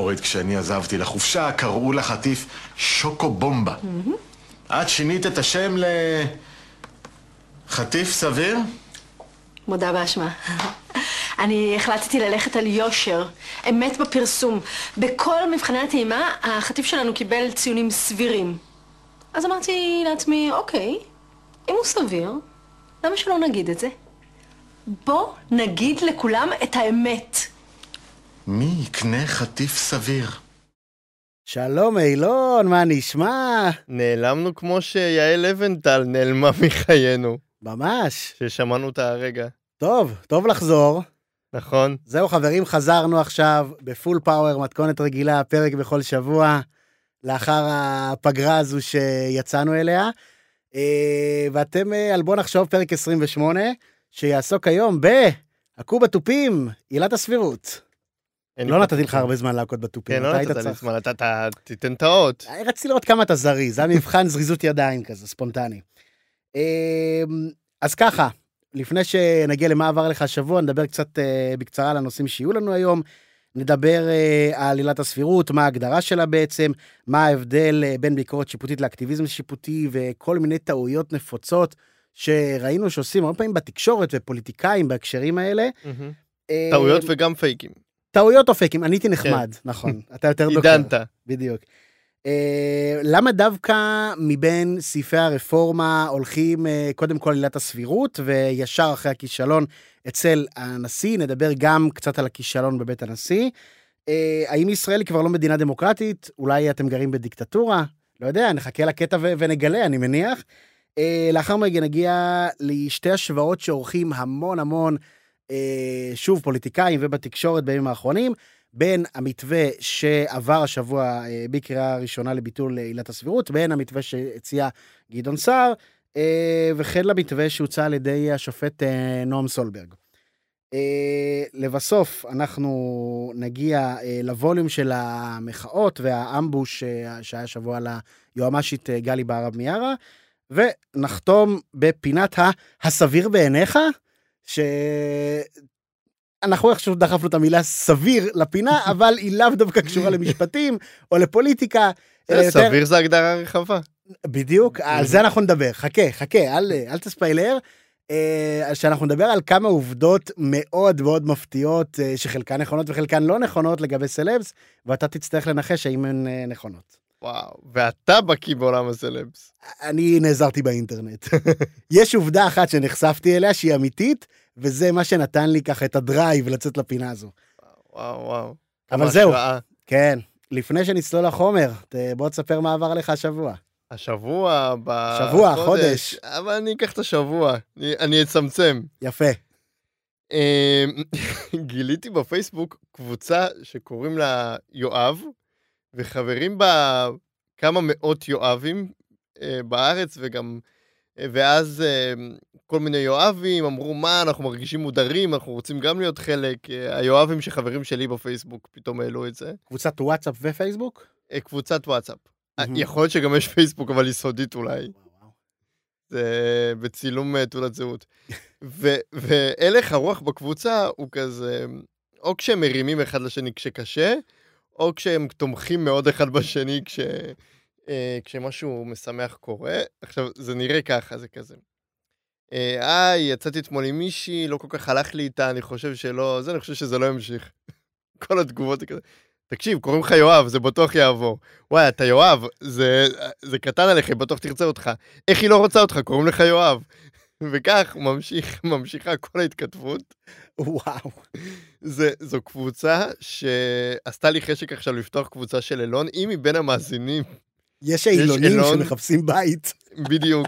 אורית, כשאני עזבתי לחופשה, קראו לחטיף שוקו בומבה. את שינית את השם לחטיף סביר? מודה באשמה. אני החלטתי ללכת על יושר, אמת בפרסום. בכל מבחני הטעימה, החטיף שלנו קיבל ציונים סבירים. אז אמרתי לעצמי, אוקיי, אם הוא סביר, למה שלא נגיד את זה? בוא נגיד לכולם את האמת. מי יקנה חטיף סביר? שלום אילון, מה נשמע? נעלמנו כמו שיעל לבנטל נעלמה מחיינו, ממש. ששמענו אותה הרגע. טוב, טוב לחזור. נכון? זהו חברים, חזרנו עכשיו בפול פאוור, מתכונת רגילה, פרק בכל שבוע, לאחר הפגרה הזו שיצאנו אליה. אה, ואתם אה, על בוא נחשוב פרק 28, שיעסוק היום ב"הכו בתופים", עילת הסבירות. לא נתתי לך. הרבה זמן להכות בתופים, כן, לא נתת לי זמן, אתה- תיתן את האות. אה, רציתי לראות כמה אתה זריז, זה היה מבחן זריזות ידיים כזה, ספונטני. אמ, אז ככה, לפני שנגיע למה עבר לך השבוע, נדבר קצת אה, בקצרה על הנושאים שיהיו לנו היום. נדבר אה, על עילת הסבירות, מה ההגדרה שלה בעצם, מה ההבדל בין ביקורת שיפוטית לאקטיביזם שיפוטי וכל מיני טעויות נפוצות שראינו שעושים הרבה פעמים בתקשורת ופוליטיקאים בהקשרים האלה. אה, טעויות וגם פייקים. טעויות או פייקים, עניתי נחמד, נכון, אתה יותר דוקטור. עידנת. בדיוק. Uh, למה דווקא מבין סעיפי הרפורמה הולכים uh, קודם כל עילת הסבירות וישר אחרי הכישלון אצל הנשיא, נדבר גם קצת על הכישלון בבית הנשיא. Uh, האם ישראל היא כבר לא מדינה דמוקרטית? אולי אתם גרים בדיקטטורה? לא יודע, נחכה לקטע ונגלה, אני מניח. Uh, לאחר מכן נגיע לשתי השוואות שעורכים המון המון, שוב, פוליטיקאים ובתקשורת בימים האחרונים. בין המתווה שעבר השבוע אה, בקריאה ראשונה לביטול אה, עילת הסבירות, בין המתווה שהציע גדעון סער, אה, וכן למתווה שהוצע על ידי השופט אה, נועם סולברג. אה, לבסוף, אנחנו נגיע אה, לווליום של המחאות והאמבוש אה, שהיה שבוע על היועמ"שית אה, גלי בהרב מיארה, ונחתום בפינת ה- הסביר בעיניך, ש... אנחנו איכשהו דחפנו את המילה סביר לפינה, אבל היא לאו דווקא קשורה למשפטים או לפוליטיקה. יותר- סביר זה הגדרה רחבה. בדיוק, על זה אנחנו נדבר. חכה, חכה, אל, אל תספיילר. אה, שאנחנו נדבר על כמה עובדות מאוד מאוד מפתיעות, אה, שחלקן נכונות וחלקן לא נכונות לגבי סלבס, ואתה תצטרך לנחש האם הן אה, נכונות. וואו. ואתה בקיא בעולם הסלבס. אני נעזרתי באינטרנט. יש עובדה אחת שנחשפתי אליה שהיא אמיתית, וזה מה שנתן לי ככה את הדרייב לצאת לפינה הזו. וואו, וואו. אבל זהו. השראה. כן, לפני שנצלול לחומר, בוא תספר מה עבר עליך השבוע. השבוע, בחודש. שבוע, חודש. אבל אני אקח את השבוע, אני- אני אצמצם. יפה. אמ, גיליתי בפייסבוק קבוצה שקוראים לה יואב, וחברים בה כמה מאות יואבים אה, בארץ, וגם... אה, ואז אה, כל מיני יואבים אמרו, מה, אנחנו מרגישים מודרים, אנחנו רוצים גם להיות חלק. אה, היואבים שחברים שלי בפייסבוק פתאום העלו את זה. קבוצת וואטסאפ ופייסבוק? אה, קבוצת וואטסאפ. מהמם. יכול להיות שגם יש פייסבוק, אבל יסודית אולי. זה בצילום אה, תעודת זהות. ו- והלך הרוח בקבוצה הוא כזה, או כשהם מרימים אחד לשני כשקשה, או כשהם תומכים מאוד אחד בשני כש... אה, כשמשהו משמח קורה. עכשיו, זה נראה ככה, זה כזה. אה, היי, יצאתי אתמול עם מישהי, לא כל כך הלך לי איתה, אני חושב שלא, זה, אני חושב שזה לא ימשיך. כל התגובות זה כזה. תקשיב, קוראים לך יואב, זה בטוח יעבור. וואי, אתה יואב, זה, זה קטן עליך, היא בטוח תרצה אותך. איך היא לא רוצה אותך? קוראים לך יואב. וכך ממשיך, ממשיכה כל ההתכתבות. וואו. זה, זו קבוצה שעשתה לי חשק עכשיו לפתוח קבוצה של אילון, היא מבין המאזינים, יש אילון. שמחפשים בית. בדיוק,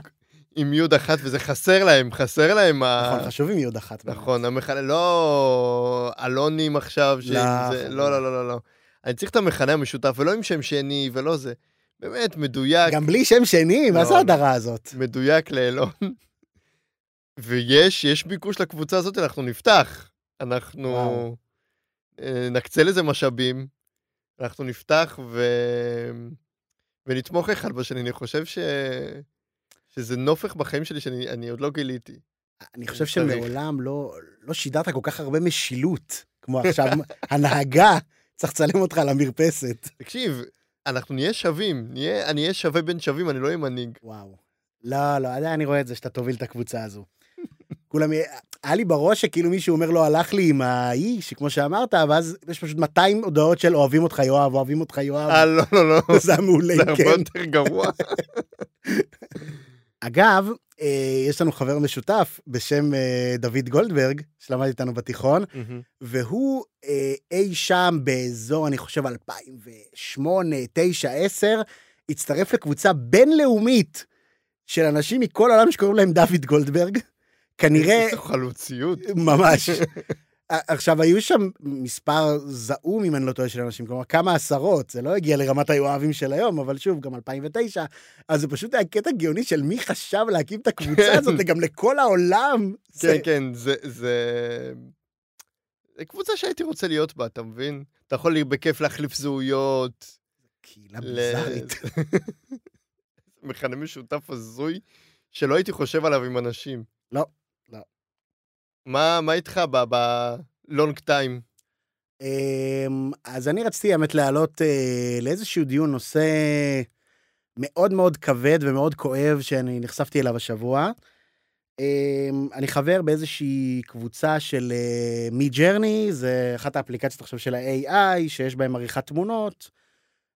עם יוד אחת, וזה חסר להם, חסר להם ה... נכון, חשוב עם יוד אחת. נכון, המכנה, לא אלונים עכשיו, לא, שעם זה, חברים. לא, לא, לא, לא, לא. אני צריך את המכנה המשותף, ולא עם שם שני, ולא זה. באמת, מדויק, גם בלי שם שני, מה לא, זה לא. ההדרה הזאת? מדויק לאלון. ויש, יש ביקוש לקבוצה הזאת, אנחנו נפתח. אנחנו וואו. אה, נקצה לזה משאבים, אנחנו נפתח ו... ונתמוך אחד בשני. אני חושב ש... שזה נופך בחיים שלי שאני אני עוד לא גיליתי. אני חושב. שמעולם לא לא שידרת כל כך הרבה משילות, כמו עכשיו הנהגה צריך לצלם אותך על המרפסת. תקשיב, אנחנו נהיה שווים, נהיה, אני אהיה שווה בין שווים, אני לא אהיה מנהיג. וואו. לא, לא, אני רואה את זה שאתה תוביל את הקבוצה הזו. כולם, היה לי בראש שכאילו מישהו אומר לו, הלך לי עם ההיא, שכמו שאמרת, ואז יש פשוט 200 הודעות של אוהבים אותך יואב, אוהבים אותך יואב. אה, לא, לא, לא. זה היה מעולה, זה הרבה כן. יותר גרוע. אגב, אה, יש לנו חבר משותף בשם אה, דוד גולדברג, שלמד איתנו בתיכון. והוא אה, אי שם באזור, אני חושב, 2008, 9, 10, הצטרף לקבוצה בינלאומית של אנשים מכל העולם שקוראים להם דוד גולדברג. כנראה, איזו חלוציות. ממש. עכשיו, היו שם מספר זעום, אם אני לא טועה, של אנשים, כלומר, כמה עשרות, זה לא הגיע לרמת היואבים של היום, אבל שוב, גם 2009, אז זה פשוט היה קטע גאוני של מי חשב להקים את הקבוצה כן. הזאת, וגם לכל העולם. כן, זה- כן, זה... זה... זה קבוצה שהייתי רוצה להיות בה, אתה מבין? אתה יכול לי בכיף להחליף זהויות. קהילה ל- ביזארית. מכנה משותף הזוי, שלא הייתי חושב עליו עם אנשים. לא. מה, מה איתך בלונג טיים? אמ, אז אני רציתי, האמת, להעלות אה, לאיזשהו דיון נושא מאוד מאוד כבד ומאוד כואב שאני נחשפתי אליו השבוע. אמ, אני חבר באיזושהי קבוצה של מי ג'רני, זה אחת האפליקציות עכשיו של ה-AI, שיש בהם עריכת תמונות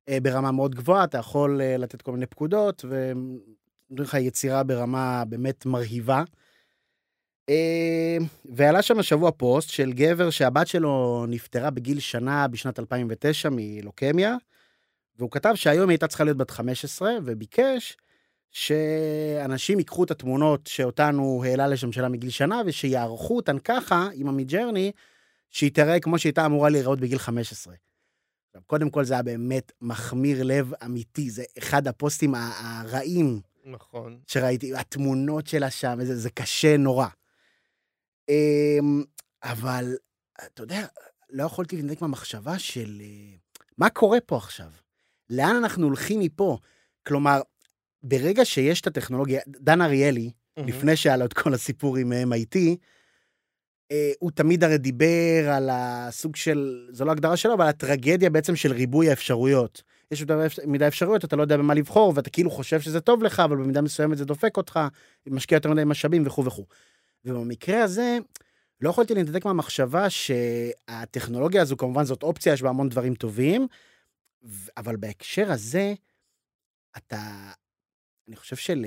אה, ברמה מאוד גבוהה, אתה יכול אה, לתת כל מיני פקודות, ונותנים לך יצירה ברמה באמת מרהיבה. אה, ועלה שם השבוע פוסט של גבר שהבת שלו נפטרה בגיל שנה בשנת 2009 מלוקמיה, והוא כתב שהיום היא הייתה צריכה להיות בת 15, וביקש שאנשים ייקחו את התמונות שאותן הוא העלה לשם שלה מגיל שנה, ושיערכו אותן ככה עם המידג'רני, שהיא תראה כמו שהייתה אמורה להיראות בגיל 15. עכשיו, קודם כל זה היה באמת מחמיר לב אמיתי, זה אחד הפוסטים הרעים נכון. שראיתי, התמונות שלה שם, זה, זה קשה נורא. אמ, אבל, אתה יודע, לא יכולתי להתנתק מהמחשבה של אה, מה קורה פה עכשיו? לאן אנחנו הולכים מפה? כלומר, ברגע שיש את הטכנולוגיה, דן אריאלי, לפני שהיה לו את כל הסיפור עם MIT, אה, הוא תמיד הרי דיבר על הסוג של, זו לא הגדרה שלו, אבל הטרגדיה בעצם של ריבוי האפשרויות. יש יותר מדי אפשרויות, אתה לא יודע במה לבחור, ואתה כאילו חושב שזה טוב לך, אבל במידה מסוימת זה דופק אותך, משקיע יותר מדי משאבים וכו' וכו'. ובמקרה הזה, לא יכולתי להתנתק מהמחשבה שהטכנולוגיה הזו, כמובן זאת אופציה, יש בה המון דברים טובים, אבל בהקשר הזה, אתה, אני חושב של...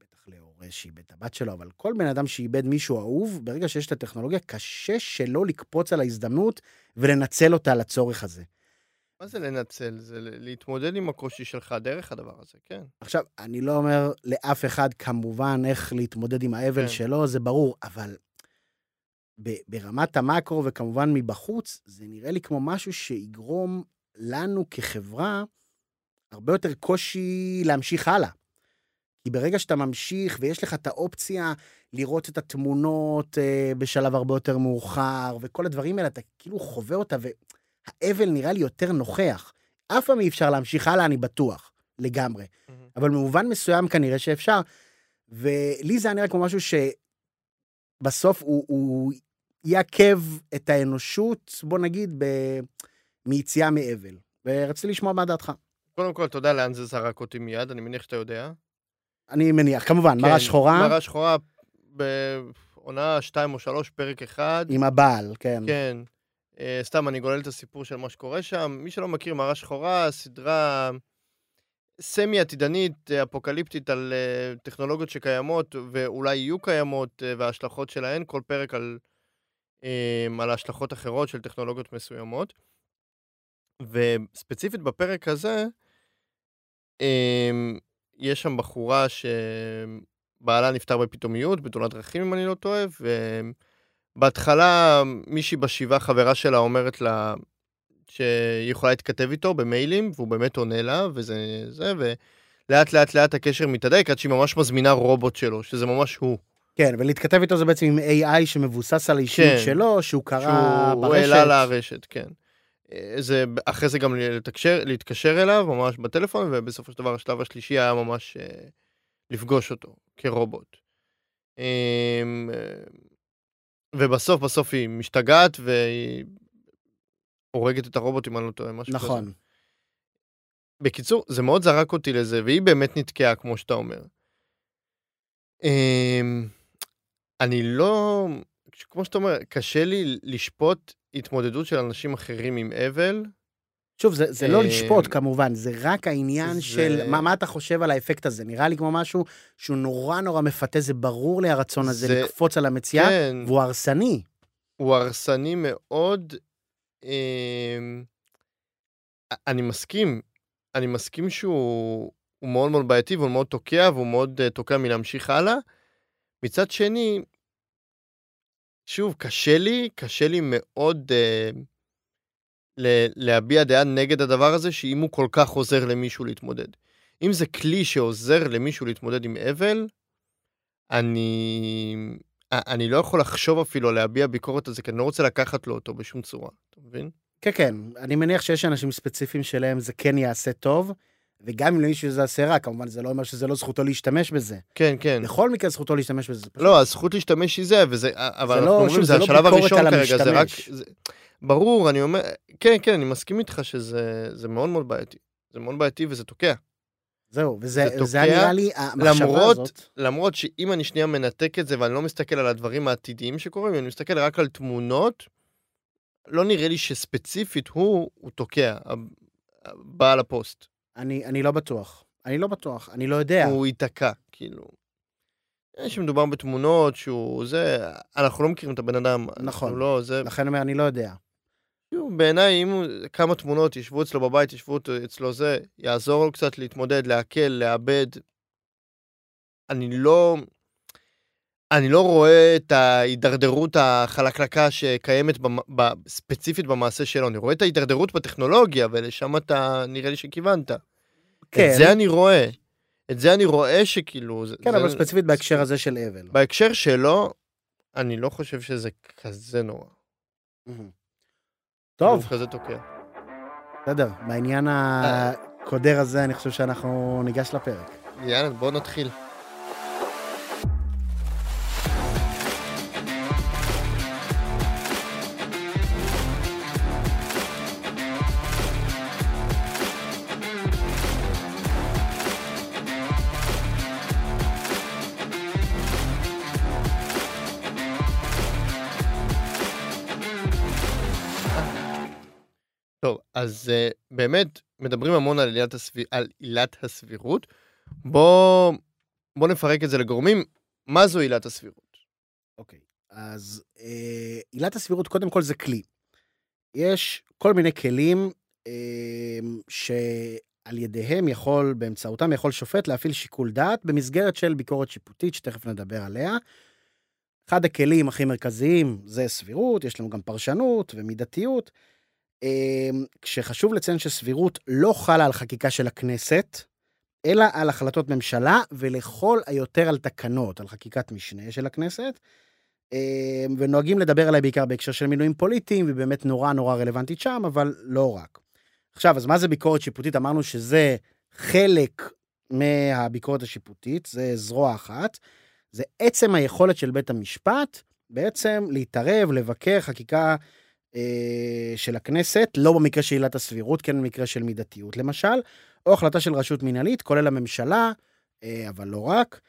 בטח להורה שאיבד את הבת שלו, אבל כל בן אדם שאיבד מישהו אהוב, ברגע שיש את הטכנולוגיה, קשה שלא לקפוץ על ההזדמנות ולנצל אותה לצורך הזה. מה זה לנצל? זה להתמודד עם הקושי שלך דרך הדבר הזה, כן. עכשיו, אני לא אומר לאף אחד כמובן איך להתמודד עם האבל כן. שלו, זה ברור, אבל ברמת המקרו וכמובן מבחוץ, זה נראה לי כמו משהו שיגרום לנו כחברה הרבה יותר קושי להמשיך הלאה. כי ברגע שאתה ממשיך ויש לך את האופציה לראות את התמונות אה, בשלב הרבה יותר מאוחר, וכל הדברים האלה, אתה כאילו חווה אותה, והאבל נראה לי יותר נוכח. אף פעם אי אפשר להמשיך הלאה, אני בטוח, לגמרי. אבל במובן מסוים כנראה שאפשר. ולי זה היה נראה כמו משהו שבסוף הוא, הוא יעכב את האנושות, בוא נגיד, ב... מיציאה מאבל. ורציתי לשמוע מה דעתך. קודם כל, יודע לאן זה זרק אותי מיד, אני מניח שאתה יודע. אני מניח, כמובן, מראה כן, שחורה מראה שחורה בעונה 2 או 3, פרק אחד. עם הבעל, כן. כן. אה, סתם, אני גולל את הסיפור של מה שקורה שם. מי שלא מכיר, מראה שחורה, סדרה סמי עתידנית, אה, אפוקליפטית על אה, טכנולוגיות שקיימות ואולי יהיו קיימות אה, וההשלכות שלהן, כל פרק על, אה, על השלכות אחרות של טכנולוגיות מסוימות. וספציפית בפרק הזה, אה, יש שם בחורה שבעלה נפטר בפתאומיות, בתאונת דרכים אם אני לא טועה, ובהתחלה מישהי בשבעה, חברה שלה, אומרת לה שהיא יכולה להתכתב איתו במיילים, והוא באמת עונה לה, וזה זה, ולאט לאט לאט הקשר מתהדק, עד שהיא ממש מזמינה רובוט שלו, שזה ממש הוא. כן, ולהתכתב איתו זה בעצם עם AI שמבוסס על האישיות כן. שלו, שהוא קרא שהוא ברשת. העלה לרשת, כן. אה, זה אחרי זה גם לתקשר, להתקשר אליו ממש בטלפון, ובסופו של דבר השלב השלישי היה ממש אה, לפגוש אותו כרובוט. אה, ובסוף בסוף היא משתגעת והיא הורגת את הרובוט, אם אני לא טועה, משהו כזה. נכון. בקיצור, זה מאוד זרק אותי לזה, והיא באמת נתקעה, כמו שאתה אומר. אמ, אני לא... כמו שאתה אומר, קשה לי לשפוט התמודדות של אנשים אחרים עם אבל. שוב, זה, זה לא אה, לשפוט כמובן, זה רק העניין זה- של מה, מה אתה חושב על האפקט הזה. נראה לי כמו משהו שהוא נורא נורא מפתה, זה ברור לי הרצון הזה זה- לקפוץ על המציאה, כן, והוא הרסני. הוא הרסני מאוד. אמ, אני מסכים, אני מסכים שהוא הוא מאוד מאוד בעייתי והוא מאוד תוקע והוא מאוד אה, תוקע מלהמשיך הלאה. מצד שני, שוב, קשה לי, קשה לי מאוד אה, ל- להביע דעה נגד הדבר הזה, שאם הוא כל כך עוזר למישהו להתמודד. אם זה כלי שעוזר למישהו להתמודד עם אבל, אני, אני לא יכול לחשוב אפילו להביע ביקורת על זה, כי אני לא רוצה לקחת לו אותו בשום צורה, אתה מבין? כן, כן, אני מניח שיש אנשים ספציפיים שלהם זה כן יעשה טוב, וגם אם למישהו זה יעשה רע, כמובן זה לא אומר שזה לא זכותו להשתמש בזה. כן, כן. בכל מקרה זכותו להשתמש בזה. פשוט- לא, הזכות להשתמש היא זה, וזה, אבל זה אנחנו לא- אומרים, שוב, זה זה לא השלב ביקורת הראשון כרגע, זה רק... המשתמש. זה, ברור, אני אומר, כן, כן, אני מסכים איתך שזה זה מאוד מאוד בעייתי. זה מאוד בעייתי וזה תוקע. זהו, וזה זה זה תוקע, נראה לי, המחשבה למרות, הזאת, למרות שאם אני שנייה מנתק את זה ואני לא מסתכל על הדברים העתידיים שקורים, אני מסתכל רק על תמונות, לא נראה לי שספציפית הוא, הוא תוקע, בעל הפוסט. אני אני לא בטוח. אני לא בטוח, אני לא יודע. הוא ייתקע, כאילו. אה, שמדובר בתמונות שהוא זה, אנחנו לא מכירים את הבן אדם. נכון. לא, זה, לכן אני אומר, אני לא יודע. כאילו, בעיניי, אם כמה תמונות ישבו אצלו בבית, ישבו אצלו זה, יעזור לו קצת להתמודד, להקל, לאבד. אני לא... אני לא רואה את ההידרדרות החלקלקה שקיימת במ... ב... ספציפית במעשה שלו, אני רואה את ההידרדרות בטכנולוגיה, ולשם אתה, נראה לי שכיוונת. כן. את זה אני רואה. את זה אני רואה שכאילו... כן, זה... אבל ספציפית בהקשר הזה של אבל. בהקשר שלו, אני לא חושב שזה כזה נורא. מהמם. טוב, כזה תוקע. בסדר. בעניין הקודר הזה, אני חושב שאנחנו ניגש לפרק. יאללה, בוא נתחיל. אז uh, באמת מדברים המון על עילת, הסביר... על עילת הסבירות. בוא... בוא נפרק את זה לגורמים. מה זו עילת הסבירות? אוקיי, אז אה, עילת הסבירות, קודם כל זה כלי. יש כל מיני כלים אה, שעל ידיהם יכול, באמצעותם יכול שופט להפעיל שיקול דעת במסגרת של ביקורת שיפוטית, שתכף נדבר עליה. אחד הכלים הכי מרכזיים זה סבירות, יש לנו גם פרשנות ומידתיות. אה, כשחשוב לציין שסבירות לא חלה על חקיקה של הכנסת, אלא על החלטות ממשלה, ולכל היותר על תקנות, על חקיקת משנה של הכנסת. אה, ונוהגים לדבר עליה בעיקר בהקשר של מינויים פוליטיים, והיא באמת נורא נורא רלוונטית שם, אבל לא רק. עכשיו, אז מה זה ביקורת שיפוטית? אמרנו שזה חלק מהביקורת השיפוטית, זה זרוע אחת. זה עצם היכולת של בית המשפט בעצם להתערב, לבקר חקיקה של הכנסת, לא במקרה של עילת הסבירות, כן במקרה של מידתיות למשל, או החלטה של רשות מינהלית, כולל הממשלה, אה, אבל לא רק,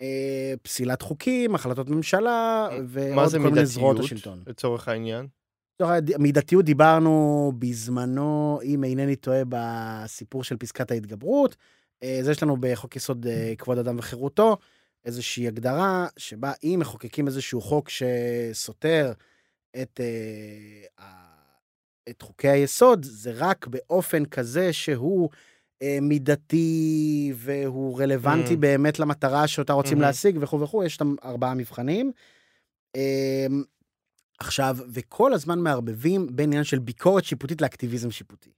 אה, פסילת חוקים, החלטות ממשלה, מה ועוד זה כל מיני זרועות מידתיות, השלטון. לצורך העניין? לצורך הד- מידתיות דיברנו בזמנו, אם אינני טועה, בסיפור של פסקת ההתגברות. אה, זה יש לנו בחוק יסוד אה, כבוד אדם וחירותו, איזושהי הגדרה שבה אם מחוקקים איזשהו חוק שסותר את, אה, את חוקי היסוד, זה רק באופן כזה שהוא אה, מידתי והוא רלוונטי Mm. באמת למטרה שאותה רוצים Mhm. להשיג וכו' וכו', יש שם ארבעה מבחנים. אה, עכשיו, וכל הזמן מערבבים בין עניין של ביקורת שיפוטית לאקטיביזם שיפוטי,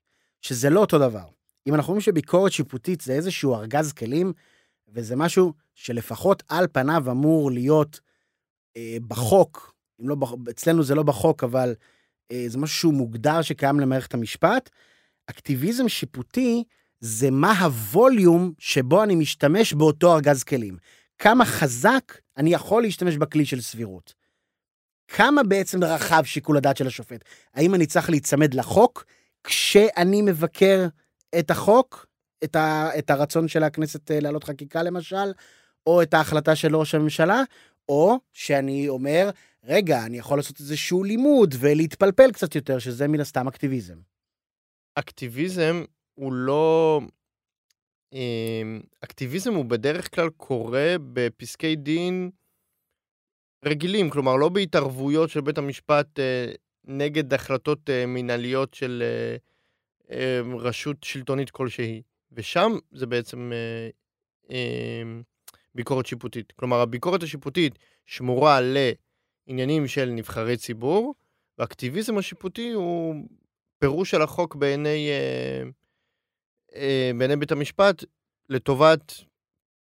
שזה לא אותו דבר. אם אנחנו אומרים שביקורת שיפוטית זה איזשהו ארגז כלים, וזה משהו שלפחות על פניו אמור להיות אה, בחוק, לא, אצלנו זה לא בחוק, אבל אה, זה משהו שהוא מוגדר שקיים למערכת המשפט, אקטיביזם שיפוטי זה מה הווליום שבו אני משתמש באותו ארגז כלים. כמה חזק אני יכול להשתמש בכלי של סבירות. כמה בעצם רחב שיקול הדעת של השופט? האם אני צריך להיצמד לחוק כשאני מבקר את החוק, את, ה, את הרצון של הכנסת אה, להעלות חקיקה למשל, או את ההחלטה של ראש הממשלה, או שאני אומר, רגע, אני יכול לעשות איזשהו לימוד ולהתפלפל קצת יותר, שזה מן הסתם אקטיביזם. אקטיביזם הוא לא... אמ, אקטיביזם הוא בדרך כלל קורה בפסקי דין רגילים, כלומר לא בהתערבויות של בית המשפט אה, נגד החלטות אה, מנהליות של אה, רשות שלטונית כלשהי. ושם זה בעצם אה, ביקורת שיפוטית. כלומר, הביקורת השיפוטית שמורה לעניינים של נבחרי ציבור, והאקטיביזם השיפוטי הוא פירוש של החוק בעיני, אה, אה, בעיני בית המשפט לטובת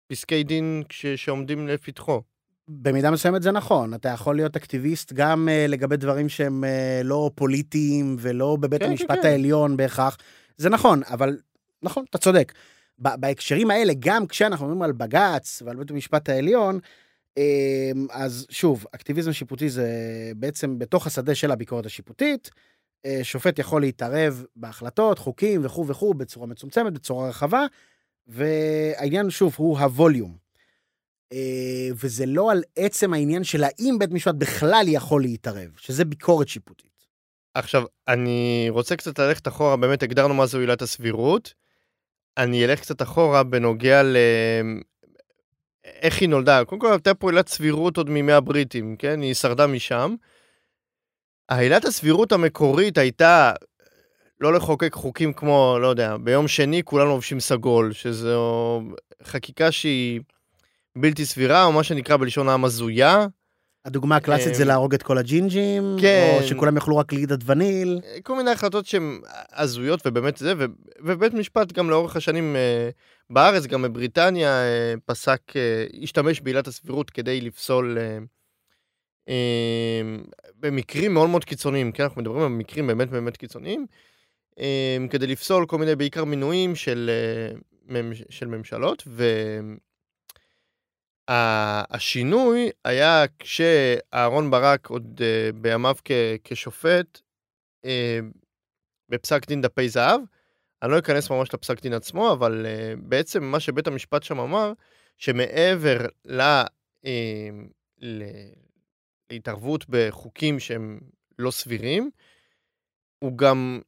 פסקי דין ש, שעומדים לפתחו. במידה מסוימת זה נכון, אתה יכול להיות אקטיביסט גם uh, לגבי דברים שהם uh, לא פוליטיים ולא בבית כן, כן, המשפט כן. העליון בהכרח. זה נכון, אבל נכון, אתה צודק. בהקשרים האלה, גם כשאנחנו מדברים על בג"ץ ועל בית המשפט העליון, אה, אז שוב, אקטיביזם שיפוטי זה בעצם בתוך השדה של הביקורת השיפוטית. אה, שופט יכול להתערב בהחלטות, חוקים וכו' וכו' בצורה מצומצמת, בצורה רחבה, והעניין שוב הוא הווליום. אה, וזה לא על עצם העניין של האם בית משפט בכלל יכול להתערב, שזה ביקורת שיפוטית. עכשיו, אני רוצה קצת ללכת אחורה, באמת הגדרנו מה זו עילת הסבירות. אני אלך קצת אחורה בנוגע ל... איך היא נולדה. קודם כל, הייתה פה עילת סבירות עוד מימי הבריטים, כן? היא שרדה משם. העילת הסבירות המקורית הייתה לא לחוקק חוקים כמו, לא יודע, ביום שני כולנו לובשים סגול, שזו חקיקה שהיא בלתי סבירה, או מה שנקרא בלשון העם הזויה. הדוגמה הקלאסית זה אה, להרוג את כל הג'ינג'ים, כן. או שכולם יאכלו רק לידת וניל. כל מיני החלטות שהן הזויות ובאמת זה, ו- ובית משפט גם לאורך השנים אה, בארץ, גם בבריטניה, אה, פסק, אה, השתמש בעילת הסבירות כדי לפסול אה, אה, במקרים מאוד מאוד קיצוניים, כן, אנחנו מדברים על מקרים באמת באמת קיצוניים, אה, כדי לפסול כל מיני, בעיקר מינויים של, אה, של ממשלות, ו... השינוי היה כשאהרון ברק עוד uh, בימיו כשופט, uh, בפסק דין דפי זהב, אני לא אכנס ממש לפסק דין עצמו, אבל uh, בעצם מה שבית המשפט שם אמר, שמעבר ל, uh, ל, להתערבות בחוקים שהם לא סבירים, הוא גם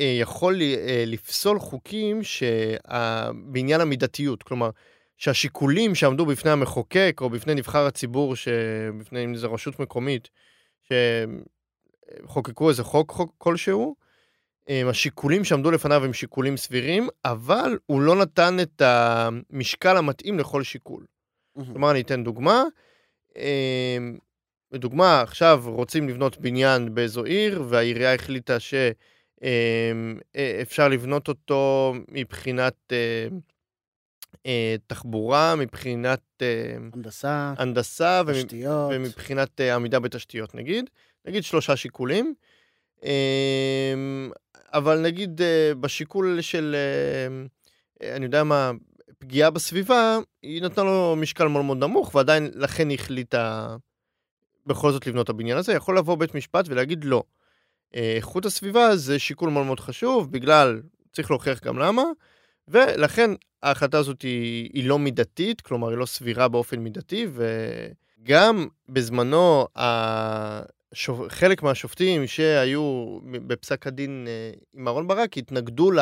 יכול לפסול חוקים שה- בעניין המידתיות. כלומר, שהשיקולים שעמדו בפני המחוקק או בפני נבחר הציבור, בפני אם זו רשות מקומית, שחוקקו איזה חוק, חוק כלשהו, הם השיקולים שעמדו לפניו הם שיקולים סבירים, אבל הוא לא נתן את המשקל המתאים לכל שיקול. כלומר, אני אתן דוגמה. לדוגמה, עכשיו רוצים לבנות בניין באיזו עיר, והעירייה החליטה שאפשר לבנות אותו מבחינת אה, אה, תחבורה, מבחינת אה, הנדסה, הנדסה תשתיות. ומבחינת אה, עמידה בתשתיות, נגיד. נגיד שלושה שיקולים. אמ, אבל נגיד אה, בשיקול של, אה, אני יודע מה, פגיעה בסביבה, היא נתנה לו משקל מאוד מאוד נמוך, ועדיין לכן היא החליטה בכל זאת לבנות את הבניין הזה. יכול לבוא בית משפט ולהגיד לא. אה, איכות הסביבה זה שיקול מאוד מאוד חשוב, בגלל, צריך להוכיח גם למה, ולכן ההחלטה הזאת היא, היא לא מידתית, כלומר היא לא סבירה באופן מידתי, וגם בזמנו השופ... חלק מהשופטים שהיו בפסק הדין אה, עם אהרן ברק התנגדו ל...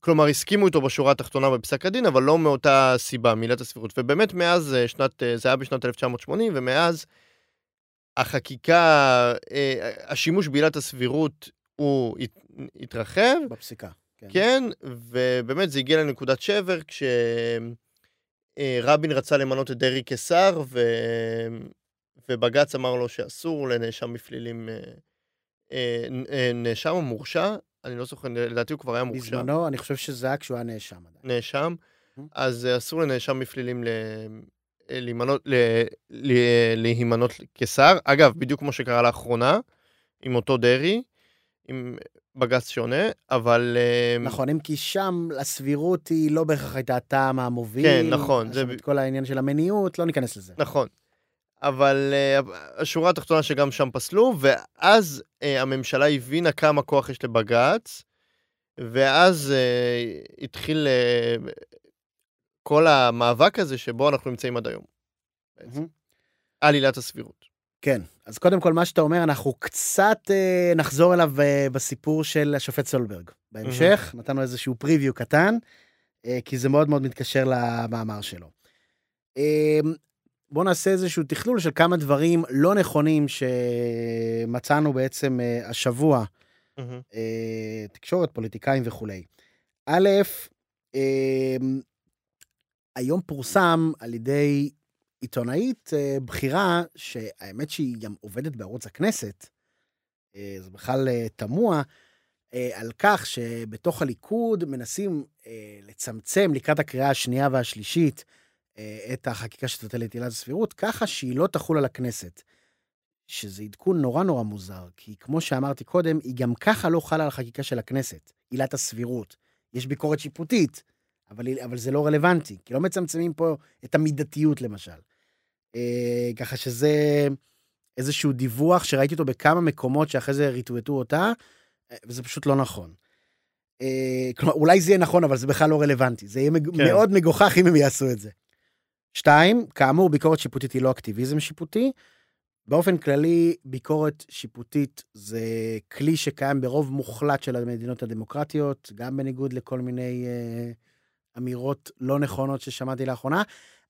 כלומר, הסכימו איתו בשורה התחתונה בפסק הדין, אבל לא מאותה סיבה, מעילת הסבירות. ובאמת מאז אה, שנת, אה, זה היה בשנת 1980, ומאז החקיקה, השימוש בעילת הסבירות הוא הת- התרחב, בפסיקה. כן. כן, ובאמת זה הגיע לנקודת שבר כשרבין רצה למנות את דרעי כשר, ו... ובג"ץ אמר לו שאסור לנאשם בפלילים, אה, אה, אה, נאשם או מורשע, אני לא זוכר, לדעתי הוא כבר היה מורשע, בזמנו, אני חושב שזה היה כשהוא היה נאשם. נאשם, Mhm. אז אה, אסור לנאשם בפלילים ל... אה, להימנות, ל- ל- להימנות כשר. אגב, בדיוק כמו שקרה לאחרונה, עם אותו דרעי, עם בג"ץ שונה, אבל... אה, נכון, אם כי שם הסבירות היא לא בהכרח הייתה הטעם המוביל. כן, נכון, זה את כל העניין של המניעות, לא ניכנס לזה. נכון. אבל אה, השורה התחתונה שגם שם פסלו, ואז אה, הממשלה הבינה כמה כוח יש לבג"ץ, ואז אה, התחיל אה, כל המאבק הזה שבו אנחנו נמצאים עד היום. בעצם. על עילת הסבירות. כן, אז קודם כל מה שאתה אומר, אנחנו קצת אה, נחזור אליו אה, בסיפור של השופט סולברג. בהמשך, נתנו איזשהו פריוויו קטן, אה, כי זה מאוד מאוד מתקשר למאמר שלו. אה, בואו נעשה איזשהו תכלול של כמה דברים לא נכונים שמצאנו בעצם אה, השבוע, מהמם. אה, תקשורת, פוליטיקאים וכולי. א', אה, היום פורסם על ידי עיתונאית אה, בכירה, שהאמת שהיא גם עובדת בערוץ הכנסת, אה, זה בכלל אה, תמוה, על כך שבתוך הליכוד מנסים לצמצם לקראת הקריאה השנייה והשלישית את החקיקה שתבטל את עילת הסבירות, ככה שהיא לא תחול על הכנסת. שזה עדכון נורא נורא מוזר, כי כמו שאמרתי קודם, היא גם ככה לא חלה על החקיקה של הכנסת, עילת הסבירות. יש ביקורת שיפוטית, אבל, אבל זה לא רלוונטי, כי לא מצמצמים פה את המידתיות למשל. אה, ככה שזה איזשהו דיווח שראיתי אותו בכמה מקומות שאחרי זה ריטווטו אותה, אה, וזה פשוט לא נכון. אה, כלומר, אולי זה יהיה נכון, אבל זה בכלל לא רלוונטי. זה יהיה. כן. מאוד מגוחך אם הם יעשו את זה. שתיים, כאמור, ביקורת שיפוטית היא לא אקטיביזם שיפוטי. באופן כללי, ביקורת שיפוטית זה כלי שקיים ברוב מוחלט של המדינות הדמוקרטיות, גם בניגוד לכל מיני אה, אמירות לא נכונות ששמעתי לאחרונה.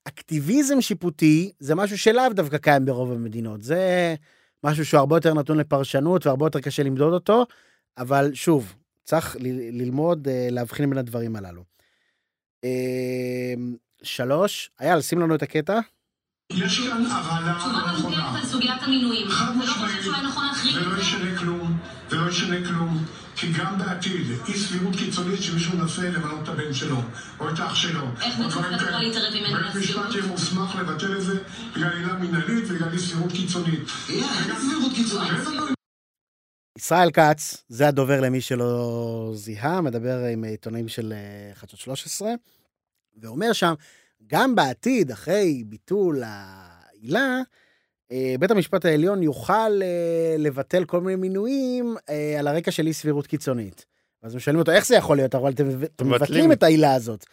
אקטיביזם שיפוטי זה משהו שלאו דווקא קיים ברוב המדינות. זה משהו שהוא הרבה יותר נתון לפרשנות והרבה יותר קשה למדוד אותו, אבל שוב, צריך ל- ללמוד אה, להבחין בין הדברים הללו. אה, שלוש, אייל, שים לנו את הקטע. יש כאן הרעלה לא נכונה. על סוגיית המינויים. חד לא משמעית, נכון זה? ישנה כלום, ולא ישנה כלום, כי גם בעתיד, אי סבירות קיצונית שמישהו מנסה למנות את הבן שלו, או את אח שלו, איך דברים משפט יכול. להתערב אם אין בית עילת משפט סבירות? יהיה מוסמך לבטל את זה בגלל עילה מינהלית ובגלל אי סבירות קיצונית. ישראל כץ, זה הדובר למי שלא זיהה, מדבר עם עיתונאים של אה, חדשות 13, ואומר שם, גם בעתיד, אחרי ביטול העילה, בית המשפט העליון יוכל אה, לבטל כל מיני מינויים אה, על הרקע של אי סבירות קיצונית. אז הם שואלים אותו, איך זה יכול להיות? אבל אתם מבטלים. את העילה הזאת.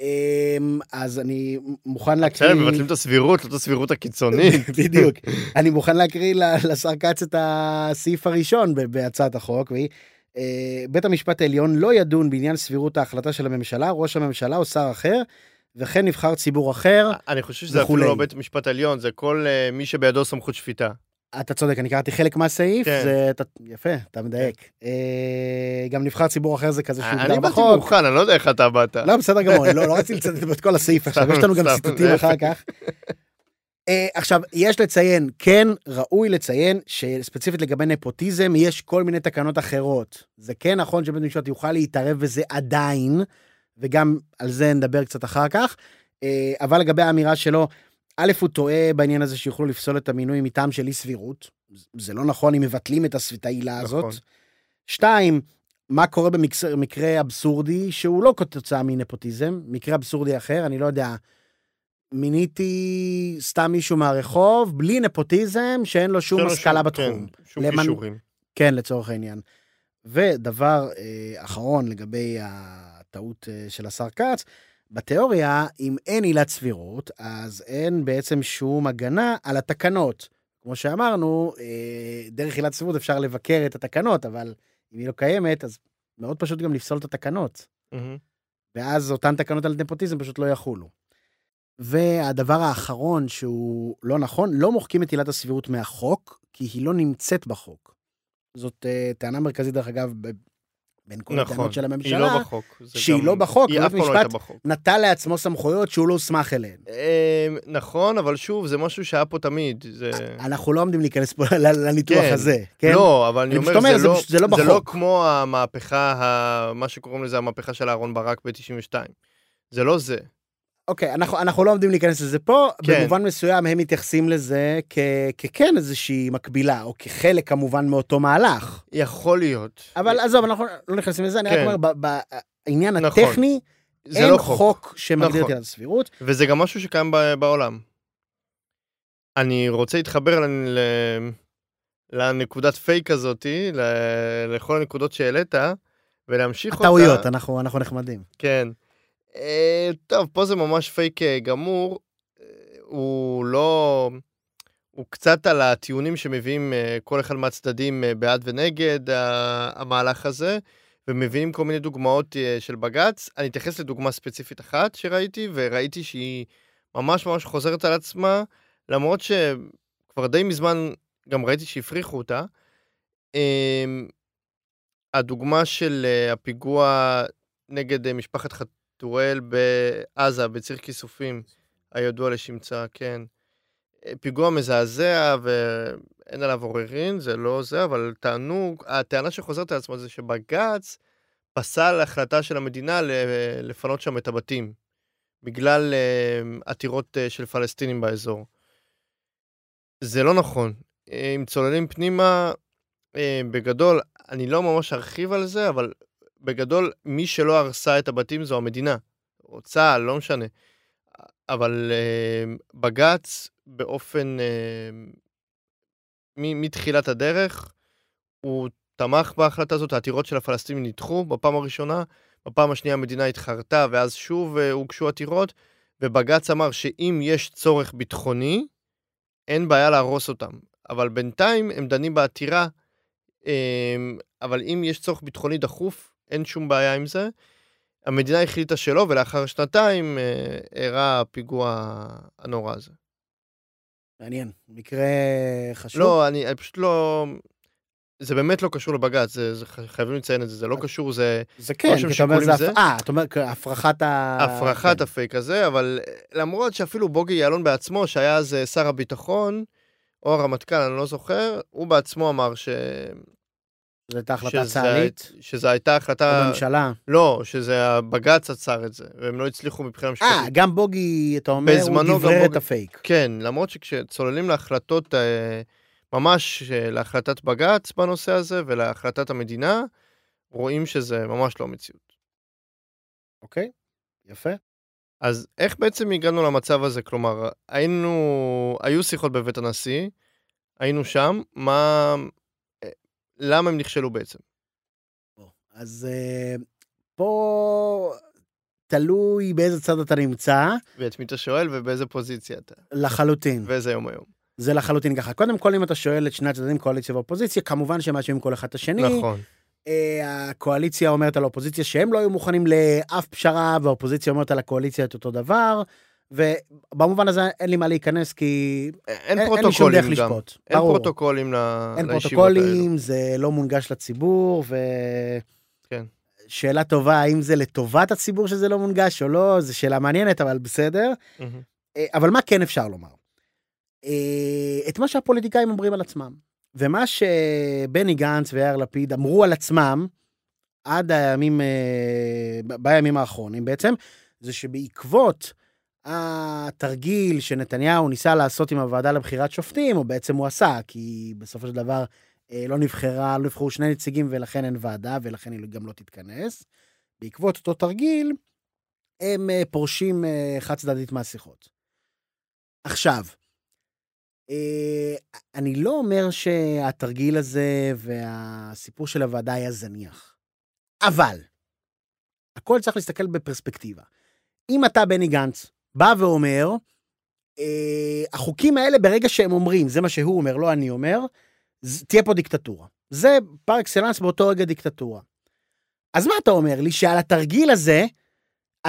אה, אז אני מוכן להקריא... בסדר, מבטלים את הסבירות, לא את הסבירות הקיצונית. בדיוק. אני מוכן להקריא לשר כץ את הסעיף הראשון בהצעת החוק, והיא, אה, בית המשפט העליון לא ידון בעניין סבירות ההחלטה של הממשלה, ראש הממשלה או שר אחר, וכן נבחר ציבור אחר. אני חושב שזה וכולי. אפילו לא בית המשפט העליון, זה כל אה, מי שבידו סמכות שפיטה. אתה צודק, אני קראתי חלק מהסעיף, כן. זה, אתה, יפה, אתה מדייק. אה, גם נבחר ציבור אחר זה כזה אני שהוגדר באתי בחוק. מוכן, אני לא יודע איך אתה באת. לא, בסדר גמור, אני לא, לא רציתי לצטט את כל הסעיף עכשיו, יש לנו גם ציטוטים. אחר כך. אה, עכשיו, יש לציין, כן, ראוי לציין שספציפית לגבי נפוטיזם, יש כל מיני תקנות אחרות. זה כן נכון שבית המשפט יוכל להתערב בזה עדיין, וגם על זה נדבר קצת אחר כך, אה, אבל לגבי האמירה שלו, א', הוא טועה בעניין הזה שיוכלו לפסול את המינוי מטעם של אי סבירות. זה לא נכון אם מבטלים את העילה הזאת. נכון. שתיים, מה קורה במקרה אבסורדי שהוא לא כתוצאה מנפוטיזם, מקרה אבסורדי אחר, אני לא יודע, מיניתי סתם מישהו מהרחוב, בלי נפוטיזם, שאין לו שום השכלה בתחום. כן, שום למנ- כישורים. כן, לצורך העניין. ודבר אה, אחרון לגבי הטעות אה, של השר כץ, בתיאוריה, אם אין עילת סבירות, אז אין בעצם שום הגנה על התקנות. כמו שאמרנו, אה, דרך עילת סבירות אפשר לבקר את התקנות, אבל אם היא לא קיימת, אז מאוד פשוט גם לפסול את התקנות. מהמם. ואז אותן תקנות על נפוטיזם פשוט לא יחולו. והדבר האחרון שהוא לא נכון, לא מוחקים את עילת הסבירות מהחוק, כי היא לא נמצאת בחוק. זאת uh, טענה מרכזית, דרך אגב, בין כל נכון, הטענות של היא הממשלה, לא בחוק. שהיא גם- לא בחוק, היא אף פעם לא הייתה בחוק. נטל לעצמו סמכויות שהוא לא הוסמך אליהן. אה, נכון, אבל שוב, זה משהו שהיה פה תמיד. זה... אנחנו לא עומדים להיכנס פה לניתוח כן. הזה, כן? לא, אבל אני אני אומר, אומר, זה זה לא- פשוט- זה לא זה לא בחוק. כמו המהפכה, ה- מה שקוראים לזה המהפכה של אהרן ברק ב-92. זה לא זה. אוקיי, אנחנו, אנחנו לא עומדים להיכנס לזה פה, כן. במובן מסוים הם מתייחסים לזה כ, ככן איזושהי מקבילה, או כחלק כמובן מאותו מהלך. יכול להיות. אבל עזוב, אנחנו לא נכנסים לזה, אני רק כן. אומר, בעניין נכון. הטכני, זה אין לא חוק, חוק. שמגדיר את נכון. עילת הסבירות. וזה גם משהו שקיים ב- בעולם. אני רוצה להתחבר ל- ל- לנקודת פייק הזאתי, ל- לכל הנקודות שהעלית, ולהמשיך אותה. הטעויות, אנחנו אנחנו נחמדים. כן. אה, טוב, פה זה ממש פייק אה, גמור. אה, הוא לא... הוא קצת על הטיעונים שמביאים כל אחד מהצדדים בעד ונגד המהלך הזה, ומביאים כל מיני דוגמאות של בג"ץ. אני אתייחס לדוגמה ספציפית אחת שראיתי, וראיתי שהיא ממש ממש חוזרת על עצמה, למרות שכבר די מזמן גם ראיתי שהפריחו אותה. אה, הדוגמה של הפיגוע נגד משפחת חתואל בעזה, בציר כיסופים, הידוע לשמצה, כן. אה, פיגוע מזעזע ואין עליו עוררין, זה לא זה, אבל טענו, הטענה שחוזרת על עצמה זה שבג"ץ פסל החלטה של המדינה לפנות שם את הבתים, בגלל אה, עתירות אה, של פלסטינים באזור. זה לא נכון. אם צוללים פנימה, בגדול, אני לא ממש ארחיב על זה, אבל בגדול, מי שלא הרסה את הבתים זו המדינה, או צה"ל, לא משנה. אבל אה, בג"ץ, באופן... מ- מתחילת הדרך, הוא תמך בהחלטה הזאת, העתירות של הפלסטינים נדחו בפעם הראשונה, בפעם השנייה המדינה התחרתה, ואז שוב אה, הוגשו עתירות, ובג"ץ אמר שאם יש צורך ביטחוני, אין בעיה להרוס אותם. אבל בינתיים הם דנים בעתירה, אה, אבל אם יש צורך ביטחוני דחוף, אין שום בעיה עם זה. המדינה החליטה שלא, ולאחר שנתיים אה, אירע הפיגוע הנורא הזה. מעניין, מקרה חשוב. לא, אני, אני פשוט לא... זה באמת לא קשור לבג"ץ, זה, זה, חייבים לציין את זה, זה לא קשור, זה זה כן, שם כי אתה אומר זה... זה? אה, אתה אומר הפרחת ה... הפרחת כן. הפייק הזה, אבל אה, למרות שאפילו בוגי יעלון בעצמו, שהיה אז אה, שר הביטחון, או הרמטכ"ל, אני לא זוכר, הוא בעצמו אמר ש... זו הייתה החלטה צה"לית, שזה הייתה החלטה... בממשלה. לא, שזה הבג"ץ עצר את זה, והם לא הצליחו מבחינה משפטית. אה, גם בוגי, אתה אומר, הוא דברר את בוגי- הפייק. כן, למרות שכשצוללים להחלטות, אה, ממש אה, להחלטת בג"ץ בנושא הזה ולהחלטת המדינה, רואים שזה ממש לא מציאות. אוקיי, יפה. אז איך בעצם הגענו למצב הזה? כלומר, היינו, היו שיחות בבית הנשיא, היינו שם, מה, אה, למה הם נכשלו בעצם? אז אה, פה תלוי באיזה צד אתה נמצא, ואת מי אתה שואל ובאיזה פוזיציה אתה, לחלוטין. ואיזה יום היום. זה לחלוטין ככה. קודם כל, אם אתה שואל את שני הצדדים, קואליציה ואופוזיציה, כמובן שהם מאשימים כל אחד את השני. נכון. אה, הקואליציה אומרת על האופוזיציה שהם לא היו מוכנים לאף פשרה, והאופוזיציה אומרת על הקואליציה את אותו דבר. ובמובן הזה אין לי מה להיכנס, כי אין אין אין לי שום דרך גם. לשפוט. אין ברור. פרוטוקולים ל- אין. פרוטוקולים, זה לא מונגש לציבור, ו... כן. שאלה טובה, האם זה לטובת הציבור שזה לא מונגש או לא, זו שאלה מעניינת, אבל בסדר. אה, אבל מה כן אפשר לומר? אה, את מה שהפוליטיקאים אומרים על עצמם. ומה שבני גנץ ויאיר לפיד אמרו על עצמם, עד הימים, אה, בימים האחרונים בעצם, זה שבעקבות התרגיל שנתניהו ניסה לעשות עם הוועדה לבחירת שופטים, או בעצם הוא עשה, כי בסופו של דבר אה, לא נבחרה, לא נבחרו שני נציגים ולכן אין ועדה ולכן היא גם לא תתכנס. בעקבות אותו תרגיל, הם אה, פורשים אה, חד צדדית מהשיחות. עכשיו, אני לא אומר שהתרגיל הזה והסיפור של הוועדה היה זניח, אבל הכל צריך להסתכל בפרספקטיבה. אם אתה, בני גנץ, בא ואומר, אה, החוקים האלה, ברגע שהם אומרים, זה מה שהוא אומר, לא אני אומר, תהיה פה דיקטטורה. זה פר אקסלנס באותו רגע דיקטטורה. אז מה אתה אומר לי? שעל התרגיל הזה,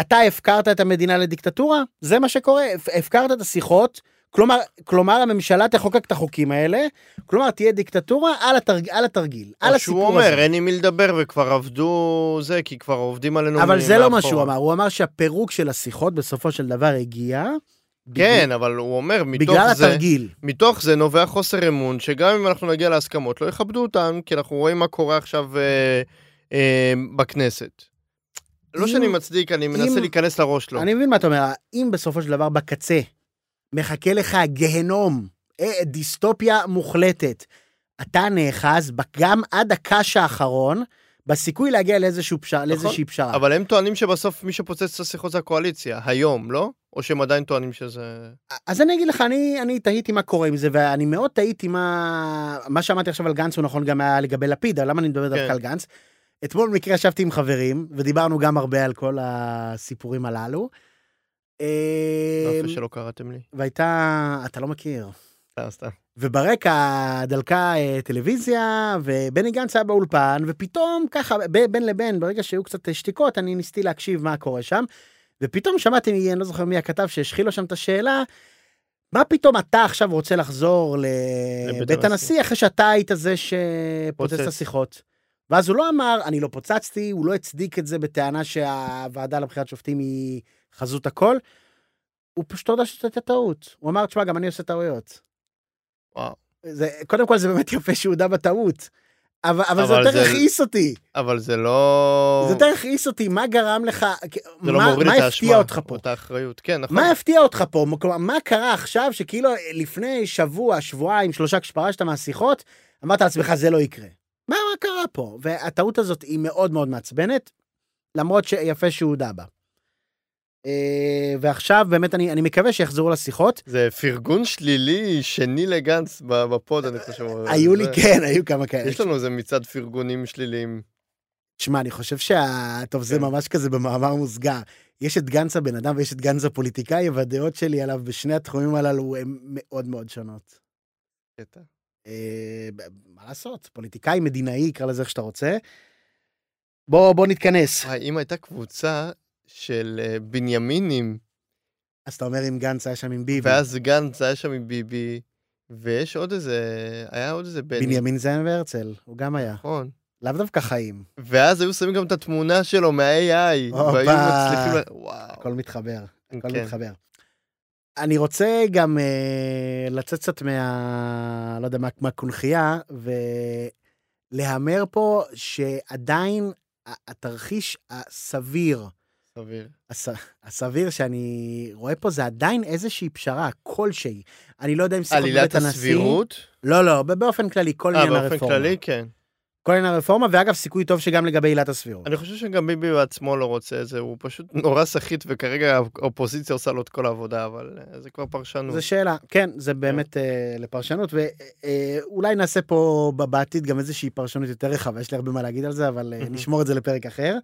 אתה הפקרת את המדינה לדיקטטורה? זה מה שקורה, הפ- הפקרת את השיחות, כלומר, כלומר הממשלה תחוקק את החוקים האלה, כלומר תהיה דיקטטורה על, התרג, על התרגיל, על או הסיפור שהוא אומר, הזה. אין עם מי לדבר וכבר עבדו זה, כי כבר עובדים עלינו אבל זה לא מה. שהוא אמר, הוא אמר שהפירוק של השיחות בסופו של דבר הגיע. כן, אבל הוא אומר, מתוך בגלל זה, התרגיל. מתוך זה נובע חוסר אמון, שגם אם אנחנו נגיע להסכמות, לא יכבדו אותן, כי אנחנו רואים מה קורה עכשיו אה, אה, בכנסת. לא שאני מצדיק, אני מנסה אם- להיכנס לראש לו. אני מבין מה אתה אומר, אם בסופו של דבר בקצה מחכה לך גיהנום, אה, דיסטופיה מוחלטת, אתה נאחז גם עד הקש האחרון בסיכוי להגיע לאיזשהו פשר, נכון. לאיזושהי פשרה. אבל הם טוענים שבסוף מי שפוצץ את השיחות זה הקואליציה, היום, לא? או שהם עדיין טוענים שזה... אז אני אגיד לך, אני, אני תהיתי מה קורה עם זה, ואני מאוד תהיתי מה... מה שאמרתי עכשיו על גנץ הוא נכון גם היה לגבי לפיד, אבל למה אני מדבר דווקא כן. על גנץ? אתמול במקרה ישבתי עם חברים, ודיברנו גם הרבה על כל הסיפורים הללו. יפה שלא קראתם לי. והייתה... אתה לא מכיר. סתם, סתם. וברקע דלקה אה, טלוויזיה, ובני גנץ היה באולפן, ופתאום ככה, בין לבין, ברגע שהיו קצת שתיקות, אני ניסיתי להקשיב מה קורה שם, ופתאום שמעתי, אני לא זוכר מי הכתב שהשחיל לו שם את השאלה, מה פתאום אתה עכשיו רוצה לחזור לבית הנשיא. אחרי שאתה היית זה שפוצץ את. השיחות? ואז הוא לא אמר, אני לא פוצצתי, הוא לא הצדיק את זה בטענה שהוועדה לבחירת שופטים היא חזות הכל. הוא פשוט הודה שזאת הייתה טעות. הוא אמר, תשמע, גם אני עושה טעויות. וואו. זה, קודם כל זה באמת יפה שהוא הודה בטעות. אבל, אבל, זה אבל יותר זה- הכעיס אותי. אבל זה לא... זה יותר הכעיס אותי, מה גרם לך, זה לא מה, מה הפתיע אותך פה? או את האחריות. כן, נכון. מה הפתיע אותך פה? כלומר, מה קרה עכשיו שכאילו לפני שבוע, שבועיים, שלושה, כשפרשת מהשיחות, אמרת לעצמך, זה לא יקרה. מה, מה קרה פה? והטעות הזאת היא מאוד מאוד מעצבנת, למרות שיפה שהוא הודה בה. אה, ועכשיו באמת אני, אני מקווה שיחזרו לשיחות. זה פרגון שלילי שני לגנץ בפוד, אני חושב. היו לי, כן, היו כמה כאלה. יש לנו איזה מצעד פרגונים שליליים. תשמע, אני חושב שה... טוב, זה כן. ממש כזה במאמר מוסגר. יש את גנץ הבן אדם ויש את גנץ הפוליטיקאי, והדעות שלי עליו בשני התחומים הללו הן מאוד מאוד שונות. קטע. אה, מה לעשות? פוליטיקאי, מדינאי, קרא לזה איך שאתה רוצה. בוא, בוא נתכנס. וואי, אם הייתה קבוצה של אה, בנימינים, אז אתה אומר אם גנץ היה שם עם ביבי. ואז גנץ היה שם עם ביבי, ויש עוד איזה, היה עוד איזה בני. בנימין זאב והרצל, הוא גם היה. נכון. לאו דווקא חיים, ואז היו שמים גם את התמונה שלו מה-AI. והיו מצליחים... וואו. הכל מתחבר, הכל כן. מתחבר. אני רוצה גם אה, לצאת קצת מה... לא יודע, מה- מהקונכייה, ולהמר פה שעדיין התרחיש הסביר, סביר. הס... הסביר שאני רואה פה זה עדיין איזושהי פשרה כלשהי. אני לא יודע אם שיחות עלילת בבית הנשיא. הסבירות? לא, לא, באופן כללי, כל אה, עניין באופן הרפורמה. כללי, כן. כל עניין הרפורמה, ואגב, סיכוי טוב שגם לגבי עילת הסבירות. אני חושב שגם ביבי בעצמו לא רוצה את זה, הוא פשוט נורא סחיט, וכרגע האופוזיציה עושה לו את כל העבודה, אבל אה, זה כבר פרשנות. זו שאלה, כן, זה באמת אה, לפרשנות, ואולי נעשה פה בעתיד גם איזושהי פרשנות יותר רחבה, יש לי הרבה מה להגיד על זה, אבל אה. נשמור את זה לפרק אחר.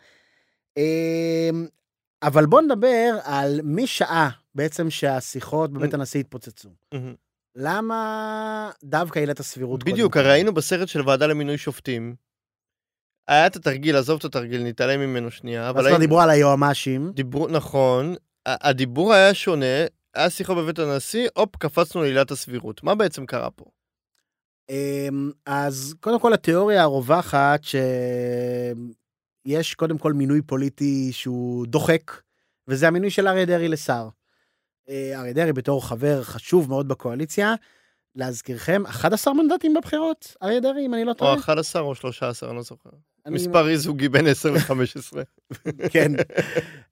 אה, אבל בוא נדבר על משעה בעצם שהשיחות בבית הנשיא התפוצצו. מהמם. למה דווקא עילת הסבירות? קודם בדיוק? הרי היינו בסרט של ועדה למינוי שופטים. היה את התרגיל, עזוב את התרגיל, נתעלם ממנו שנייה, אבל כבר. דיברו על היועמ"שים. דיברו, נכון, הדיבור היה שונה, היה שיחה בבית הנשיא, הופ, קפצנו לעילת הסבירות. מה בעצם קרה פה? אמ, אז קודם כל התיאוריה הרווחת שיש קודם כל מינוי פוליטי שהוא דוחק, וזה המינוי של אריה דרעי לשר. אה, אריה דרעי בתור חבר חשוב מאוד בקואליציה, להזכירכם, 11 מנדטים בבחירות, אריה דרעי, אם אני לא או טועה. 11 או 13, אני לא זוכר. אני- מספר אי זוגי בין 10 ל-15. כן.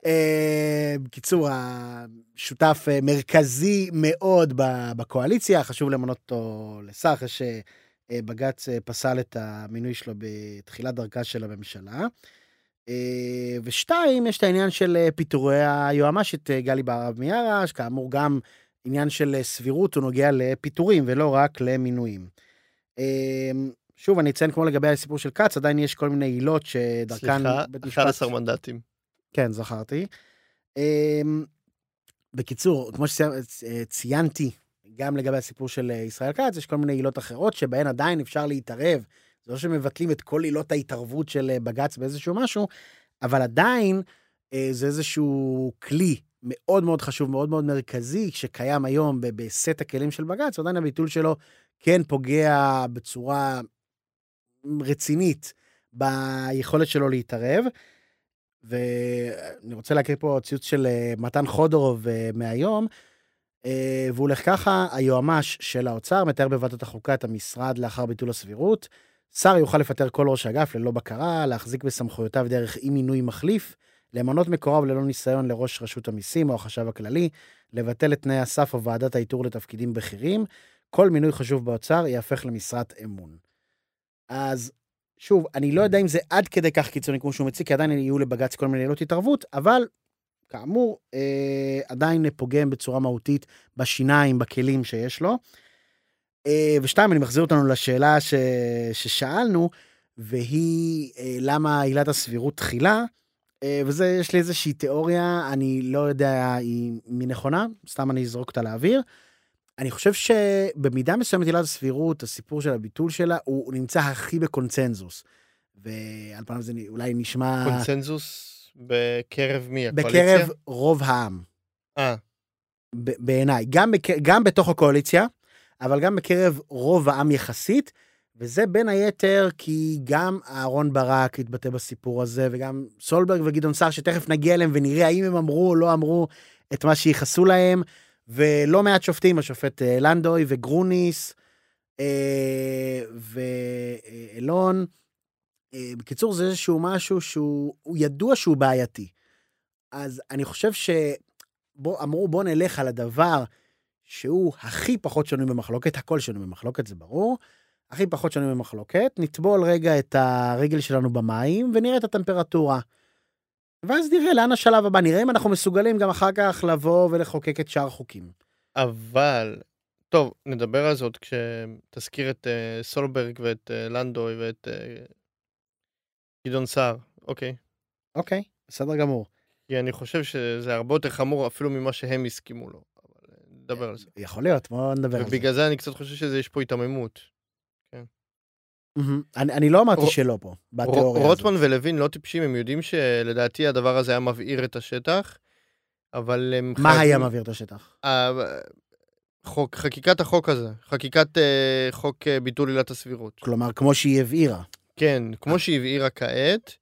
אה, בקיצור, השותף אה, מרכזי מאוד בקואליציה, חשוב למנות אותו לשר, אחרי שבג"ץ פסל את המינוי שלו בתחילת דרכה של הממשלה. אה, ושתיים, יש את העניין של אה, פיטורי היועמ"שית אה, גלי בהרב מיארה, שכאמור גם עניין של סבירות, הוא נוגע לפיטורים ולא רק למינויים. אה, שוב, אני אציין כמו לגבי הסיפור של כץ, עדיין יש כל מיני עילות שדרכן סליחה, בית משפט... 11 מנדטים. כן, זכרתי. אמ, בקיצור, כמו שציינתי, גם לגבי הסיפור של ישראל כץ, יש כל מיני עילות אחרות שבהן עדיין אפשר להתערב. זה לא שמבטלים את כל עילות ההתערבות של אה, בג"ץ באיזשהו משהו, אבל עדיין אה, זה איזשהו כלי מאוד מאוד חשוב, מאוד מאוד מרכזי, שקיים היום בסט הכלים של בג"ץ, ועדיין הביטול שלו כן פוגע בצורה רצינית ביכולת שלו להתערב. ואני רוצה להקריא פה ציוץ של אה, מתן חודורוב מהיום, והוא הולך ככה, היועמ"ש של האוצר מתאר בוועדת החוקה את המשרד לאחר ביטול הסבירות. שר יוכל לפטר כל ראש אגף ללא בקרה, להחזיק בסמכויותיו דרך אי מינוי מחליף, למנות מקורב ללא ניסיון לראש רשות המיסים או החשב הכללי, לבטל את תנאי הסף או ועדת האיתור לתפקידים בכירים. כל מינוי חשוב באוצר ייהפך למשרת אמון. אז שוב, אני לא יודע אם זה עד כדי כך קיצוני כמו שהוא מציג, כי עדיין יהיו לבג"ץ כל מיני עילות התערבות, אבל כאמור, אה, עדיין פוגם בצורה מהותית בשיניים, בכלים שיש לו. אה, ושתיים, אני מחזיר אותנו לשאלה ש... ששאלנו, והיא אה, למה עילת הסבירות תחילה, אה, וזה, יש לי איזושהי תיאוריה, אני לא יודע אם היא נכונה, סתם אני אזרוק אותה לאוויר. אני חושב שבמידה מסוימת עילת הסבירות, הסיפור של הביטול שלה, הוא נמצא הכי בקונצנזוס. ועל פניו זה אולי נשמע... קונצנזוס בקרב מי? הקואליציה? בקרב רוב העם, אה, בעיניי. גם, בק... גם בתוך הקואליציה, אבל גם בקרב רוב העם יחסית, וזה בין היתר כי גם אהרון ברק התבטא בסיפור הזה, וגם סולברג וגדעון סער, שתכף נגיע אליהם ונראה האם הם אמרו או לא אמרו את מה שייחסו להם, ולא מעט שופטים, השופט אה, לנדוי וגרוניס אה, ואלון. אה, בקיצור, זה איזשהו משהו שהוא הוא ידוע שהוא בעייתי. אז אני חושב שבוא, אמרו, בוא נלך על הדבר שהוא הכי פחות שנוי במחלוקת, הכל שנוי במחלוקת, זה ברור. הכי פחות שנוי במחלוקת, נטבול רגע את הרגל שלנו במים ונראה את הטמפרטורה. ואז נראה לאן השלב הבא, נראה אם אנחנו מסוגלים גם אחר כך לבוא ולחוקק את שאר החוקים. אבל... טוב, נדבר על זאת כשתזכיר את אה, סולברג ואת אה, לנדוי ואת אה, גדעון סער, אוקיי. אוקיי, בסדר גמור. כי אני חושב שזה הרבה יותר חמור אפילו ממה שהם הסכימו לו. אה, נדבר על זה. יכול להיות, בוא נדבר על זה. ובגלל זה אני קצת חושב שיש פה היתממות. מהמם. אני, אני לא אמרתי שלא פה, בתיאוריה הזאת. רוטמן ולוין לא טיפשים, הם יודעים שלדעתי הדבר הזה היה מבעיר את השטח, אבל הם מה היה מבעיר את השטח? ה- חוק, חקיקת החוק הזה, חקיקת אה, חוק אה, ביטול עילת הסבירות. כלומר, כמו שהיא הבהירה. כן, אה. כמו שהיא הבהירה כעת,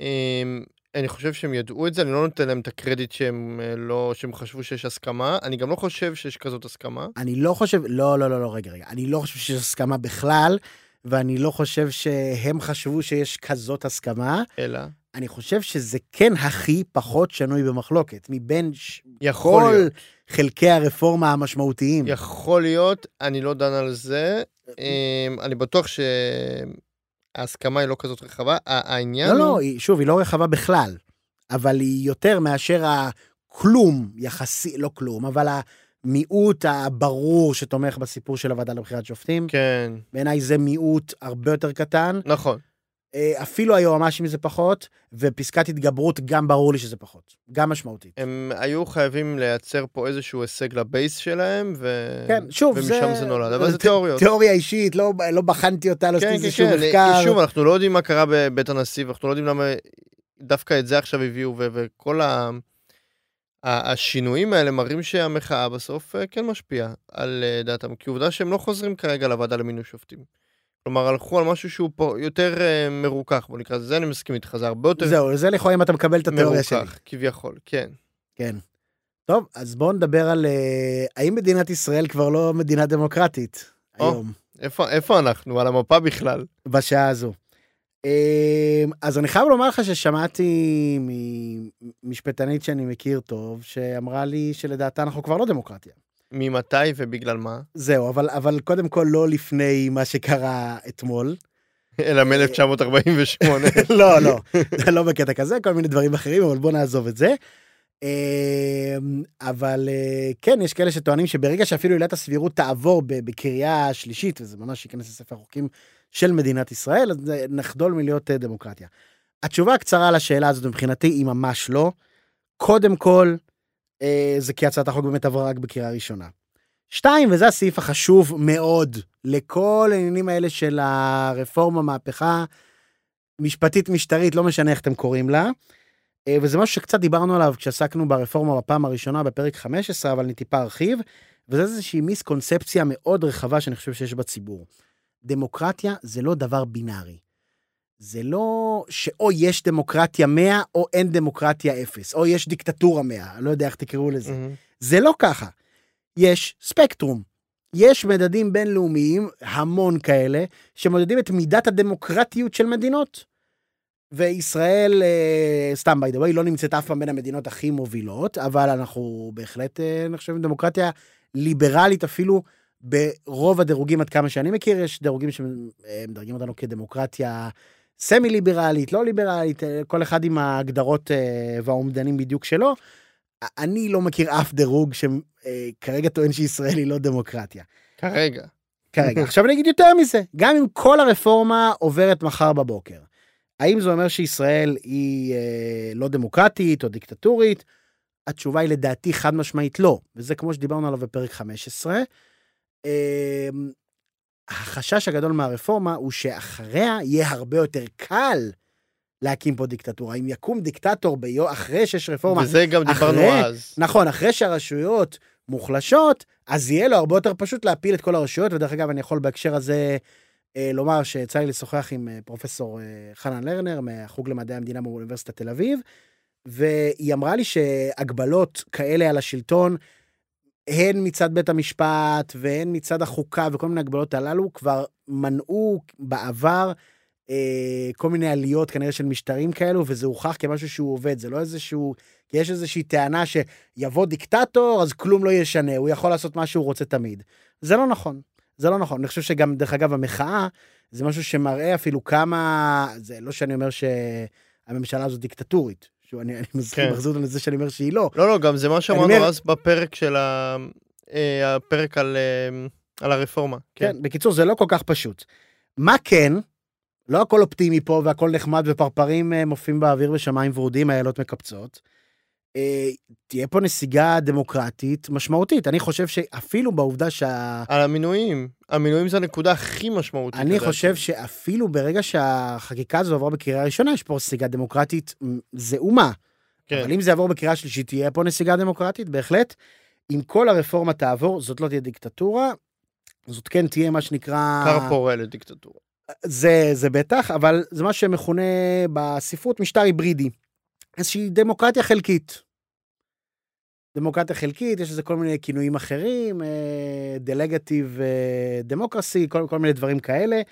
אמ, אני חושב שהם ידעו את זה, אני לא נותן להם את הקרדיט שהם אה, לא, שהם חשבו שיש הסכמה, אני גם לא חושב שיש כזאת הסכמה. אני לא חושב, לא, לא, לא, לא, רגע, רגע. אני לא חושב שיש הסכמה בכלל, ואני לא חושב שהם חשבו שיש כזאת הסכמה. אלא, אני חושב שזה כן הכי פחות שנוי במחלוקת, מבין ש... יכול כל להיות, חלקי הרפורמה המשמעותיים. יכול להיות, אני לא דן על זה, אמ, אני בטוח שההסכמה היא לא כזאת רחבה, העניין לא, הוא... לא, היא- שוב, היא לא רחבה בכלל, אבל היא יותר מאשר הכלום יחסי, לא כלום, אבל המיעוט הברור שתומך בסיפור של הוועדה לבחירת שופטים. כן, בעיניי זה מיעוט הרבה יותר קטן. נכון. אה, אפילו היועמ"שים זה פחות, ופסקת התגברות גם ברור לי שזה פחות. גם משמעותית. הם היו חייבים לייצר פה איזשהו הישג לבייס שלהם, ו... כן, שוב, ומשם זה... זה נולד, אבל זה ת- תיאוריות. תיאוריה אישית, לא, לא בחנתי אותה, לא כן, עשיתי כן, איזשהו כן, מחקר. שוב, אנחנו לא יודעים מה קרה בבית הנשיא, ואנחנו לא יודעים למה דווקא את זה עכשיו הביאו, ו- וכל ה... השינויים האלה מראים שהמחאה בסוף אה, כן משפיעה על אה, דעתם, כי עובדה שהם לא חוזרים כרגע לוועדה למינוי שופטים. כלומר, הלכו על משהו שהוא פה יותר אה, מרוכך, בוא נקרא לזה, זה אני מסכים איתך, זה הרבה יותר זהו, זה לכאורה אם אתה מקבל את התיאוריה שלי. מרוכך, כביכול, כן. כן. טוב, אז בואו נדבר על אה, האם מדינת ישראל כבר לא מדינה דמוקרטית או. היום, איפה, איפה אנחנו? על המפה בכלל. בשעה הזו. אה, אז אני חייב לומר לך ששמעתי ממשפטנית שאני מכיר טוב, שאמרה לי שלדעתה אנחנו כבר לא דמוקרטיה. ממתי ובגלל מה? זהו, אבל, אבל קודם כל לא לפני מה שקרה אתמול. אלא מ-1948. לא, לא, לא בקטע כזה, כל מיני דברים אחרים, אבל בוא נעזוב את זה. אה, אבל אה, כן, יש כאלה שטוענים שברגע שאפילו עילת הסבירות תעבור בקריאה שלישית, וזה ממש ייכנס לספר החוקים של מדינת ישראל, אז זה נחדול מלהיות אה, דמוקרטיה. התשובה הקצרה לשאלה הזאת מבחינתי היא ממש לא. קודם כל, אה, זה כי הצעת החוק באמת עברה רק בקריאה ראשונה. שתיים, וזה הסעיף החשוב מאוד לכל העניינים האלה של הרפורמה, מהפכה משפטית, משטרית, לא משנה איך אתם קוראים לה. אה, וזה משהו שקצת דיברנו עליו כשעסקנו ברפורמה בפעם הראשונה בפרק 15, אבל אני טיפה ארחיב, וזה איזושהי מיסקונספציה מאוד רחבה שאני חושב שיש בציבור. דמוקרטיה זה לא דבר בינארי. זה לא שאו יש דמוקרטיה 100 או אין דמוקרטיה 0, או יש דיקטטורה 100, אני לא יודע איך תקראו לזה. מהמם. זה לא ככה. יש ספקטרום. יש מדדים בינלאומיים, המון כאלה, שמודדים את מידת הדמוקרטיות של מדינות. וישראל, אה, סתם by the way, לא נמצאת אף פעם בין המדינות הכי מובילות, אבל אנחנו בהחלט אה, נחשבים דמוקרטיה ליברלית אפילו ברוב הדירוגים, עד כמה שאני מכיר, יש דירוגים שמדרגים אותנו כדמוקרטיה סמי ליברלית, לא ליברלית, אה, כל אחד עם ההגדרות אה, והאומדנים בדיוק שלו. אני לא מכיר אף דירוג שכרגע טוען שישראל היא לא דמוקרטיה. כרגע. כרגע. עכשיו אני אגיד יותר מזה, גם אם כל הרפורמה עוברת מחר בבוקר, האם זה אומר שישראל היא אה, לא דמוקרטית או דיקטטורית? התשובה היא לדעתי חד משמעית לא, וזה כמו שדיברנו עליו בפרק 15. אה, החשש הגדול מהרפורמה הוא שאחריה יהיה הרבה יותר קל להקים פה דיקטטורה. אם יקום דיקטטור ביו, אחרי שיש רפורמה, וזה גם דיברנו אחרי- אז. נכון, אחרי שהרשויות מוחלשות, אז יהיה לו הרבה יותר פשוט להפיל את כל הרשויות, ודרך אגב, אני יכול בהקשר הזה אה, לומר שיצא לי לשוחח עם אה, פרופסור אה, חנן לרנר מהחוג למדעי המדינה באוניברסיטת תל אביב, והיא אמרה לי שהגבלות כאלה על השלטון, הן מצד בית המשפט והן מצד החוקה וכל מיני הגבלות הללו, כבר מנעו בעבר אה, כל מיני עליות כנראה של משטרים כאלו, וזה הוכח כמשהו שהוא עובד, זה לא איזשהו... כי יש איזושהי טענה שיבוא דיקטטור, אז כלום לא ישנה, הוא יכול לעשות מה שהוא רוצה תמיד. זה לא נכון, זה לא נכון. אני חושב שגם, דרך אגב, המחאה, זה משהו שמראה אפילו כמה... זה לא שאני אומר שהממשלה הזו דיקטטורית. שוב, אני, אני מזכיר, כן. מחזיר אותנו לזה שאני אומר שהיא לא. לא, לא, גם זה מה שאמרנו אומר- אז בפרק של ה... אה, הפרק על, אה, על הרפורמה. כן. כן, בקיצור, זה לא כל כך פשוט. מה כן, לא הכל אופטימי פה והכל נחמד ופרפרים אה, מופיעים באוויר ושמיים ורודים, איילות מקפצות. אה, תהיה פה נסיגה דמוקרטית משמעותית. אני חושב שאפילו בעובדה שה... על המינויים. המינויים זה הנקודה הכי משמעותית. אני לדעתי. חושב שאפילו ברגע שהחקיקה הזו עברה בקריאה ראשונה, יש פה נסיגה דמוקרטית זעומה. כן. אבל אם זה יעבור בקריאה שלישית, תהיה פה נסיגה דמוקרטית, בהחלט. אם כל הרפורמה תעבור, זאת לא תהיה דיקטטורה, זאת כן תהיה מה שנקרא... כר פורה לדיקטטורה. זה, זה בטח, אבל זה מה שמכונה בספרות משטר היברידי. איזושהי דמוקרטיה חלקית. דמוקרטיה חלקית, יש לזה כל מיני כינויים אחרים, דלגטיב דמוקרסי, כל, כל מיני דברים כאלה.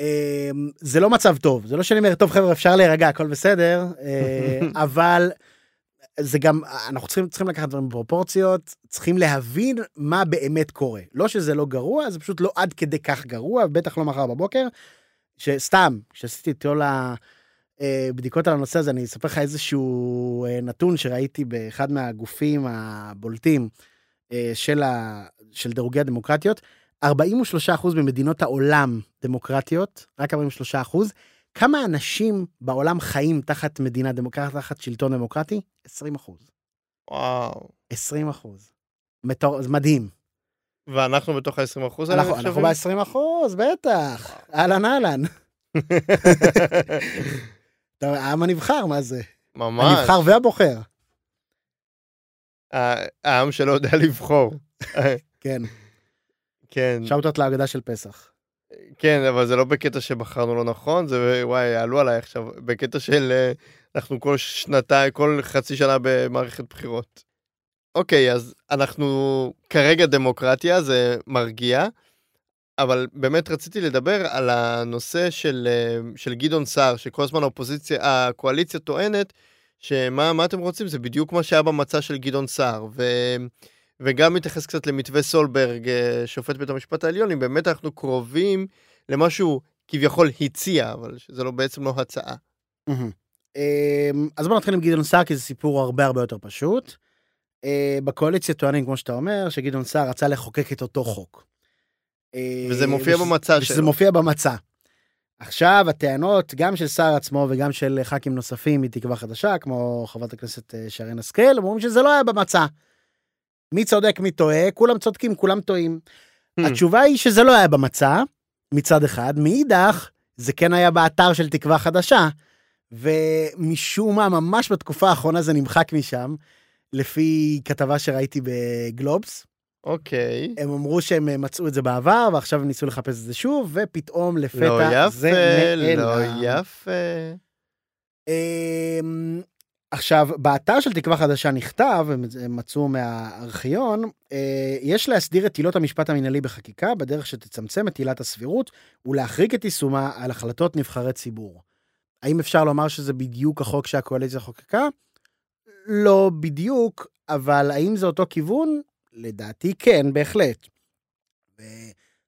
אה, זה לא מצב טוב, זה לא שאני אומר, טוב חבר'ה, אפשר להירגע, הכל בסדר, אה, אבל זה גם, אנחנו צריכים, צריכים לקחת דברים בפרופורציות, צריכים להבין מה באמת קורה. לא שזה לא גרוע, זה פשוט לא עד כדי כך גרוע, בטח לא מחר בבוקר. שסתם, כשעשיתי את כל הבדיקות על הנושא הזה, אני אספר לך איזשהו אה, נתון שראיתי באחד מהגופים הבולטים אה, של, ה, של דירוגי הדמוקרטיות. 43% ממדינות העולם דמוקרטיות, רק 43%. כמה אנשים בעולם חיים תחת מדינה דמוקרטית, תחת שלטון דמוקרטי? 20 אחוז. וואו. 20 אחוז. מטור... זה מדהים. ואנחנו בתוך ה-20 אחוז האלה אנחנו, אנחנו ב-20 אחוז, בטח. אהלן אהלן. העם הנבחר, מה זה? ממש. הנבחר והבוחר. העם שלא יודע לבחור. כן, כן, שאוטות להגדה של פסח. כן, אבל זה לא בקטע שבחרנו לא נכון, זה וואי, יעלו עליי עכשיו, בקטע של אה, אנחנו כל שנתיים, כל חצי שנה במערכת בחירות. אוקיי, אז אנחנו כרגע דמוקרטיה, זה מרגיע, אבל באמת רציתי לדבר על הנושא של, אה, של גדעון סער, שכל הזמן האופוזיציה, הקואליציה טוענת שמה מה אתם רוצים, זה בדיוק מה שהיה במצע של גדעון סער, ו... וגם מתייחס קצת למתווה סולברג, אה, שופט בית המשפט העליון, אם באמת אנחנו קרובים למה שהוא כביכול הציע, אבל שזה לא בעצם לא הצעה. אמ, אז בוא נתחיל עם גדעון סער, כי זה סיפור הרבה הרבה יותר פשוט. אה, בקואליציה טוענים, כמו שאתה אומר, שגדעון סער רצה לחוקק את אותו חוק. אה, וזה מופיע וש- במצע שלו. מופיע במצע. עכשיו, הטענות, גם של סער עצמו וגם של ח"כים נוספים מתקווה חדשה, כמו חברת הכנסת אה, שרן השכל, אומרים שזה לא היה במצע. מי צודק, מי טועה, כולם צודקים, כולם טועים. Hmm. התשובה היא שזה לא היה במצע, מצד אחד, מאידך, זה כן היה באתר של תקווה חדשה, ומשום מה, ממש בתקופה האחרונה זה נמחק משם, לפי כתבה שראיתי בגלובס. אוקיי. הם אמרו שהם אה, מצאו את זה בעבר, ועכשיו הם ניסו לחפש את זה שוב, ופתאום לא לפתע זה יפה, נעלם. לא יפה. אמ, עכשיו, באתר של תקווה חדשה נכתב, הם מצאו מהארכיון, אה, יש להסדיר את עילות המשפט המינהלי בחקיקה בדרך שתצמצם את עילת הסבירות ולהחריג את יישומה על החלטות נבחרי ציבור. האם אפשר לומר שזה בדיוק החוק שהקואליציה חוקקה? לא בדיוק, אבל האם זה אותו כיוון? לדעתי כן, בהחלט.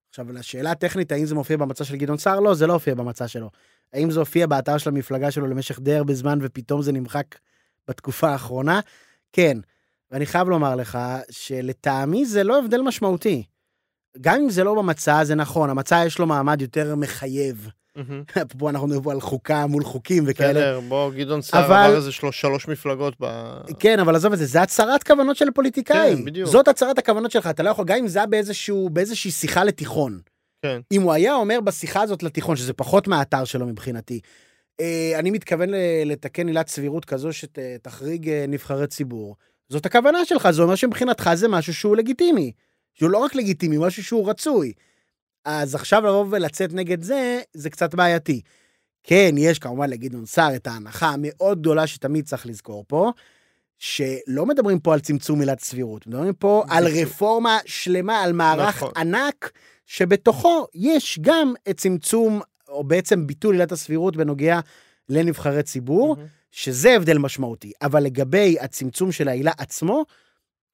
עכשיו, לשאלה הטכנית, האם זה מופיע במצע של גדעון סער? לא, זה לא הופיע במצע שלו. האם זה הופיע באתר של המפלגה שלו למשך די הרבה זמן ופתאום זה נמחק בתקופה האחרונה? כן. ואני חייב לומר לך שלטעמי זה לא הבדל משמעותי. גם אם זה לא במצע, זה נכון, המצע יש לו מעמד יותר מחייב. פה אנחנו מדברים על חוקה מול חוקים וכאלה. בסדר, בוא, גדעון סער אבל- עבר איזה שלוש שלוש מפלגות ב... כן, אבל עזוב את זה, זה הצהרת כוונות של פוליטיקאי. כן, בדיוק. זאת הצהרת הכוונות שלך, אתה לא יכול, גם אם זה היה באיזשהו, באיזושהי שיחה לתיכון. כן. אם הוא היה אומר בשיחה הזאת לתיכון, שזה פחות מהאתר שלו מבחינתי, אה, אני מתכוון לתקן עילת סבירות כזו שתחריג אה, נבחרי ציבור. זאת הכוונה שלך, זה אומר שמבחינתך זה משהו שהוא לגיטימי. שהוא לא רק לגיטימי, משהו שהוא רצוי. אז עכשיו לבוא ולצאת נגד זה, זה קצת בעייתי. כן, יש כמובן לגדעון סער את ההנחה המאוד גדולה שתמיד צריך לזכור פה, שלא מדברים פה על צמצום עילת סבירות, מדברים פה על. רפורמה שלמה, על מערך נכון. ענק, שבתוכו יש גם את צמצום, או בעצם ביטול עילת הסבירות בנוגע לנבחרי ציבור, מהמם. שזה הבדל משמעותי. אבל לגבי הצמצום של העילה עצמו,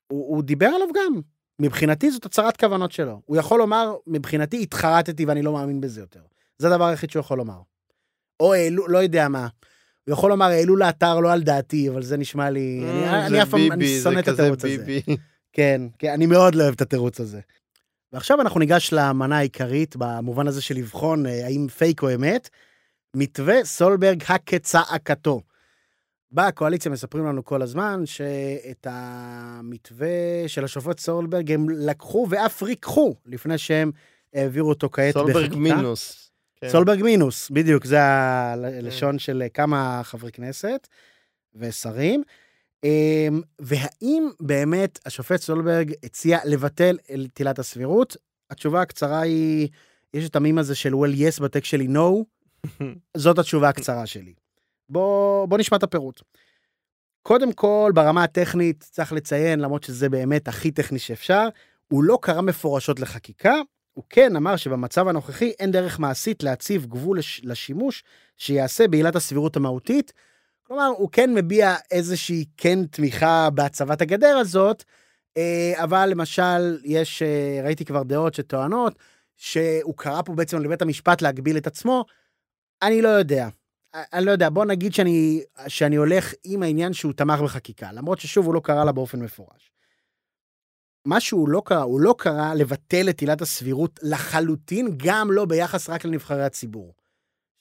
הוא, הוא דיבר עליו גם. מבחינתי זאת הצהרת כוונות שלו. הוא יכול לומר, מבחינתי התחרטתי ואני לא מאמין בזה יותר. זה הדבר היחיד שהוא יכול לומר. או העלו, לא יודע מה. הוא יכול לומר, העלו לאתר לא על דעתי, אבל זה נשמע לי... אני, אה, אני זה אף פעם, אני שונא את התירוץ הזה. כן, כן, אני מאוד לא אוהב את התירוץ הזה. ועכשיו אנחנו ניגש למנה העיקרית, במובן הזה של לבחון אה, האם פייק או אמת. מתווה סולברג הכצעקתו. בקואליציה מספרים לנו כל הזמן שאת המתווה של השופט סולברג הם לקחו ואף ריככו לפני שהם העבירו אותו כעת בחקיקה. סולברג מינוס. כן. סולברג מינוס, בדיוק, זה הלשון של כמה חברי כנסת ושרים. אמ, והאם באמת השופט סולברג הציע לבטל את עילת הסבירות? התשובה הקצרה היא, יש את המים הזה של well yes בטקסט שלי no, זאת התשובה הקצרה שלי. בוא, בוא נשמע את הפירוט. קודם כל, ברמה הטכנית, צריך לציין, למרות שזה באמת הכי טכני שאפשר, הוא לא קרא מפורשות לחקיקה, הוא כן אמר שבמצב הנוכחי אין דרך מעשית להציב גבול לש, לשימוש שיעשה בעילת הסבירות המהותית. כלומר, הוא כן מביע איזושהי כן תמיכה בהצבת הגדר הזאת, אה, אבל למשל, יש, אה, ראיתי כבר דעות שטוענות שהוא קרא פה בעצם לבית המשפט להגביל את עצמו. אני לא יודע. אני לא יודע, בוא נגיד שאני, שאני הולך עם העניין שהוא תמך בחקיקה, למרות ששוב הוא לא קרא לה באופן מפורש. מה שהוא לא קרא, הוא לא קרא לבטל את עילת הסבירות לחלוטין, גם לא ביחס רק לנבחרי הציבור.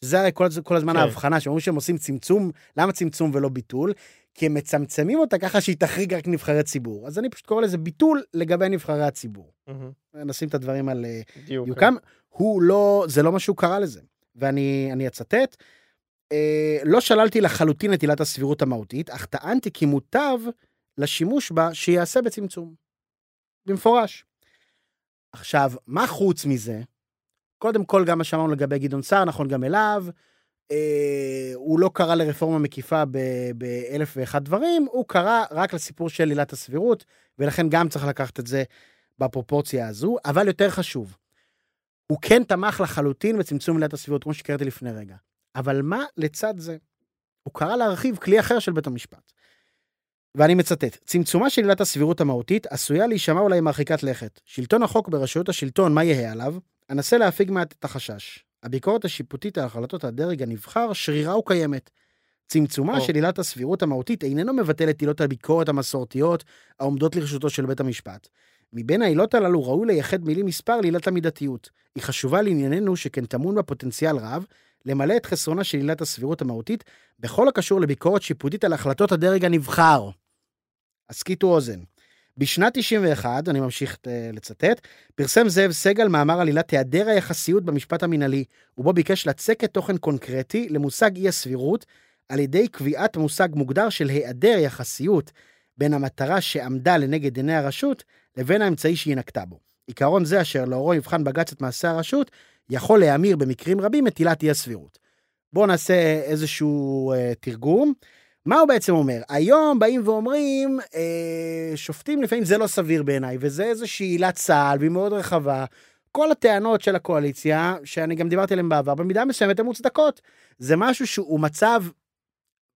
שזה הרי כל, כל הזמן כן. ההבחנה, שאומרים שהם עושים צמצום, למה צמצום ולא ביטול? כי הם מצמצמים אותה ככה שהיא תחריג רק נבחרי ציבור. אז אני פשוט קורא לזה ביטול לגבי נבחרי הציבור. מהמם. נשים את הדברים על אה, בדיוק. דיוקם. הוא לא, זה לא מה שהוא קרא לזה. ואני אני אצטט, אה, לא שללתי לחלוטין את עילת הסבירות המהותית, אך טענתי כי מוטב לשימוש בה שיעשה בצמצום. במפורש. עכשיו, מה חוץ מזה? קודם כל, גם מה שאמרנו לגבי גדעון סער, נכון גם אליו. אה, הוא לא קרא לרפורמה מקיפה באלף ואחד דברים, הוא קרא רק לסיפור של עילת הסבירות, ולכן גם צריך לקחת את זה בפרופורציה הזו, אבל יותר חשוב, הוא כן תמך לחלוטין בצמצום עילת הסבירות, כמו שקראתי לפני רגע. אבל מה לצד זה? הוא קרא להרחיב כלי אחר של בית המשפט. ואני מצטט, צמצומה של עילת הסבירות המהותית עשויה להישמע אולי מרחיקת לכת. שלטון החוק ברשויות השלטון, מה יהא עליו? אנסה להפיג מעט את החשש. הביקורת השיפוטית על החלטות הדרג הנבחר שרירה וקיימת. צמצומה או. של עילת הסבירות המהותית איננו מבטל את עילות הביקורת המסורתיות העומדות לרשותו של בית המשפט. מבין העילות הללו ראוי לייחד מילים מספר לעילת המידתיות. היא חשובה לענייננו שכן טמון בה פוטנציאל רב למלא את חסרונה של עילת הסבירות המהותית בכל הקשור לביקורת שיפוטית על החלטות הדרג הנבחר. הסכיתו אוזן. בשנת 91, אני ממשיך אה, לצטט, פרסם זאב סגל מאמר על עילת היעדר היחסיות במשפט המינהלי, ובו ביקש לצקת תוכן קונקרטי למושג אי הסבירות, על ידי קביעת מושג מוגדר של היעדר יחסיות בין המטרה שעמדה לנגד עיני הרשות לבין האמצעי שהיא נקטה בו. עיקרון זה אשר לאורו יבחן בג"ץ את מעשה הרשות, יכול להמיר במקרים רבים את עילת אי הסבירות. בואו נעשה איזשהו אה, תרגום. מה הוא בעצם אומר? היום באים ואומרים, אה, שופטים לפעמים זה לא סביר בעיניי, וזה איזושהי עילת צה"ל, והיא מאוד רחבה. כל הטענות של הקואליציה, שאני גם דיברתי עליהן בעבר, במידה מסוימת הן מוצדקות. זה משהו שהוא מצב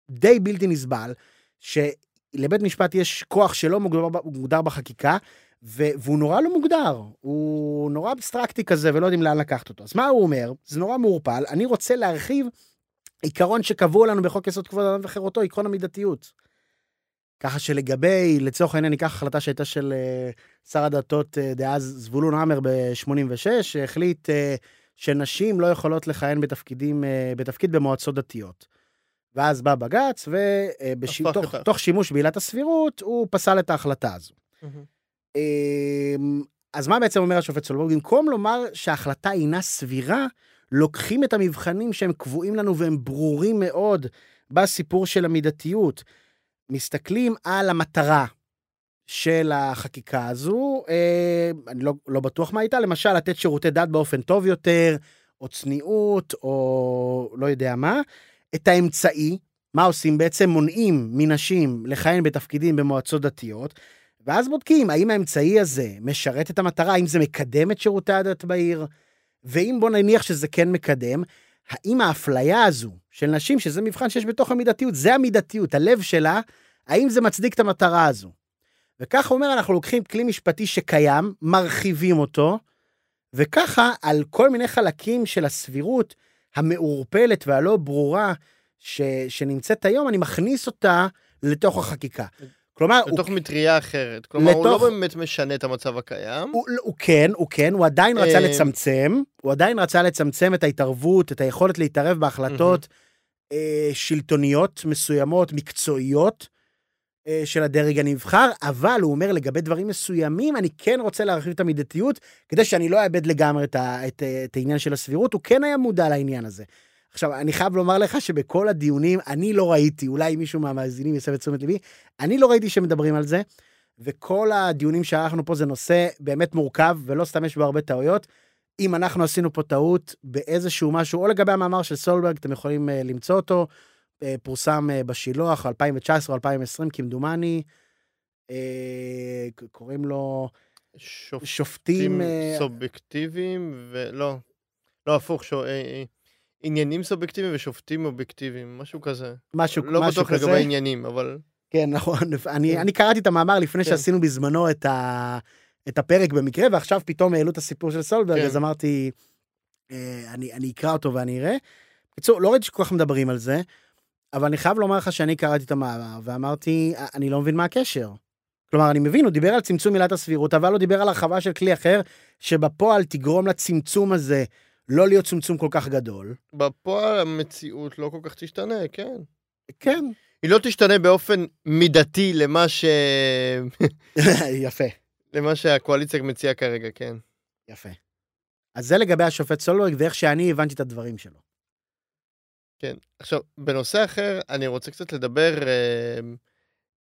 די בלתי נסבל, שלבית משפט יש כוח שלא מוגדר, בחקיקה, והוא נורא לא מוגדר, הוא נורא אבסטרקטי כזה ולא יודעים לאן לקחת אותו. אז מה הוא אומר? זה נורא מעורפל, אני רוצה להרחיב עיקרון שקבוע לנו בחוק יסוד כבוד האדם וחירותו, עקרון המידתיות. ככה שלגבי, לצורך העניין, ניקח החלטה שהייתה של אה, שר הדתות אה, דאז זבולון המר ב-86, שהחליט אה, שנשים לא יכולות לכהן בתפקידים, בתפקיד במועצות דתיות. ואז בא בג"ץ, ותוך שימוש בעילת הסבירות, הוא פסל את ההחלטה הזו. אמ, אז מה בעצם אומר השופט סולברג? במקום לומר שההחלטה אינה סבירה, לוקחים את המבחנים שהם קבועים לנו והם ברורים מאוד בסיפור של המידתיות. מסתכלים על המטרה של החקיקה הזו, אה, אני לא, לא בטוח מה הייתה, למשל לתת שירותי דת באופן טוב יותר, או צניעות, או לא יודע מה. את האמצעי, מה עושים? בעצם מונעים מנשים לכהן בתפקידים במועצות דתיות, ואז בודקים האם האמצעי הזה משרת את המטרה, האם זה מקדם את שירותי הדת בעיר, ואם בוא נניח שזה כן מקדם, האם האפליה הזו של נשים, שזה מבחן שיש בתוך המידתיות, זה המידתיות, הלב שלה, האם זה מצדיק את המטרה הזו? וככה אומר, אנחנו לוקחים כלי משפטי שקיים, מרחיבים אותו, וככה על כל מיני חלקים של הסבירות המעורפלת והלא ברורה ש, שנמצאת היום, אני מכניס אותה לתוך החקיקה. כלומר, הוא, לתוך מטריה אחרת. כלומר, הוא לא לתוך- באמת משנה את המצב הקיים. הוא, הוא כן, הוא כן, הוא עדיין רצה אה, לצמצם, הוא עדיין רצה לצמצם את ההתערבות, את היכולת להתערב בהחלטות אה, שלטוניות מסוימות, מקצועיות, אה, של הדרג הנבחר, אבל הוא אומר לגבי דברים מסוימים, אני כן רוצה להרחיב את המידתיות, כדי שאני לא אאבד לגמרי את, ה, את, אה, את העניין של הסבירות, הוא כן היה מודע לעניין הזה. עכשיו, אני חייב לומר לך שבכל הדיונים, אני לא ראיתי, אולי מישהו מהמאזינים יסב את תשומת ליבי, אני לא ראיתי שמדברים על זה, וכל הדיונים שערכנו פה זה נושא באמת מורכב, ולא סתם יש בו הרבה טעויות. אם אנחנו עשינו פה טעות באיזשהו משהו, או לגבי המאמר של סולברג, אתם יכולים uh, למצוא אותו, uh, פורסם uh, בשילוח 2019 או 2020 כמדומני, uh, קוראים לו שופטים שופטים... uh, סובייקטיביים ולא. לא, הפוך, שו- עניינים סובייקטיביים ושופטים אובייקטיביים, משהו כזה. משהו, לא משהו בטוח כזה. לגבי עניינים, אבל... כן, נכון. אני, כן. אני קראתי את המאמר לפני כן. שעשינו בזמנו את, ה, את הפרק במקרה, ועכשיו פתאום העלו את הסיפור של סולברג, כן. אז אמרתי, אה, אני, אני אקרא אותו ואני אראה. בקיצור, לא ראיתי שכל כך מדברים על זה, אבל אני חייב לומר לך שאני קראתי את המאמר, ואמרתי, "אה, אני לא מבין מה הקשר. כלומר, אני מבין, הוא דיבר על צמצום עילת הסבירות, אבל הוא דיבר על הרחבה של כלי אחר, שבפועל תגרום לצמצום הזה לא להיות צמצום כל כך גדול. בפועל המציאות לא כל כך תשתנה, כן. כן, היא לא תשתנה באופן מידתי למה ש... יפה. למה שהקואליציה מציעה כרגע, כן. יפה. אז זה לגבי השופט סולברג ואיך שאני הבנתי את הדברים שלו. כן. עכשיו, בנושא אחר, אני רוצה קצת לדבר אה,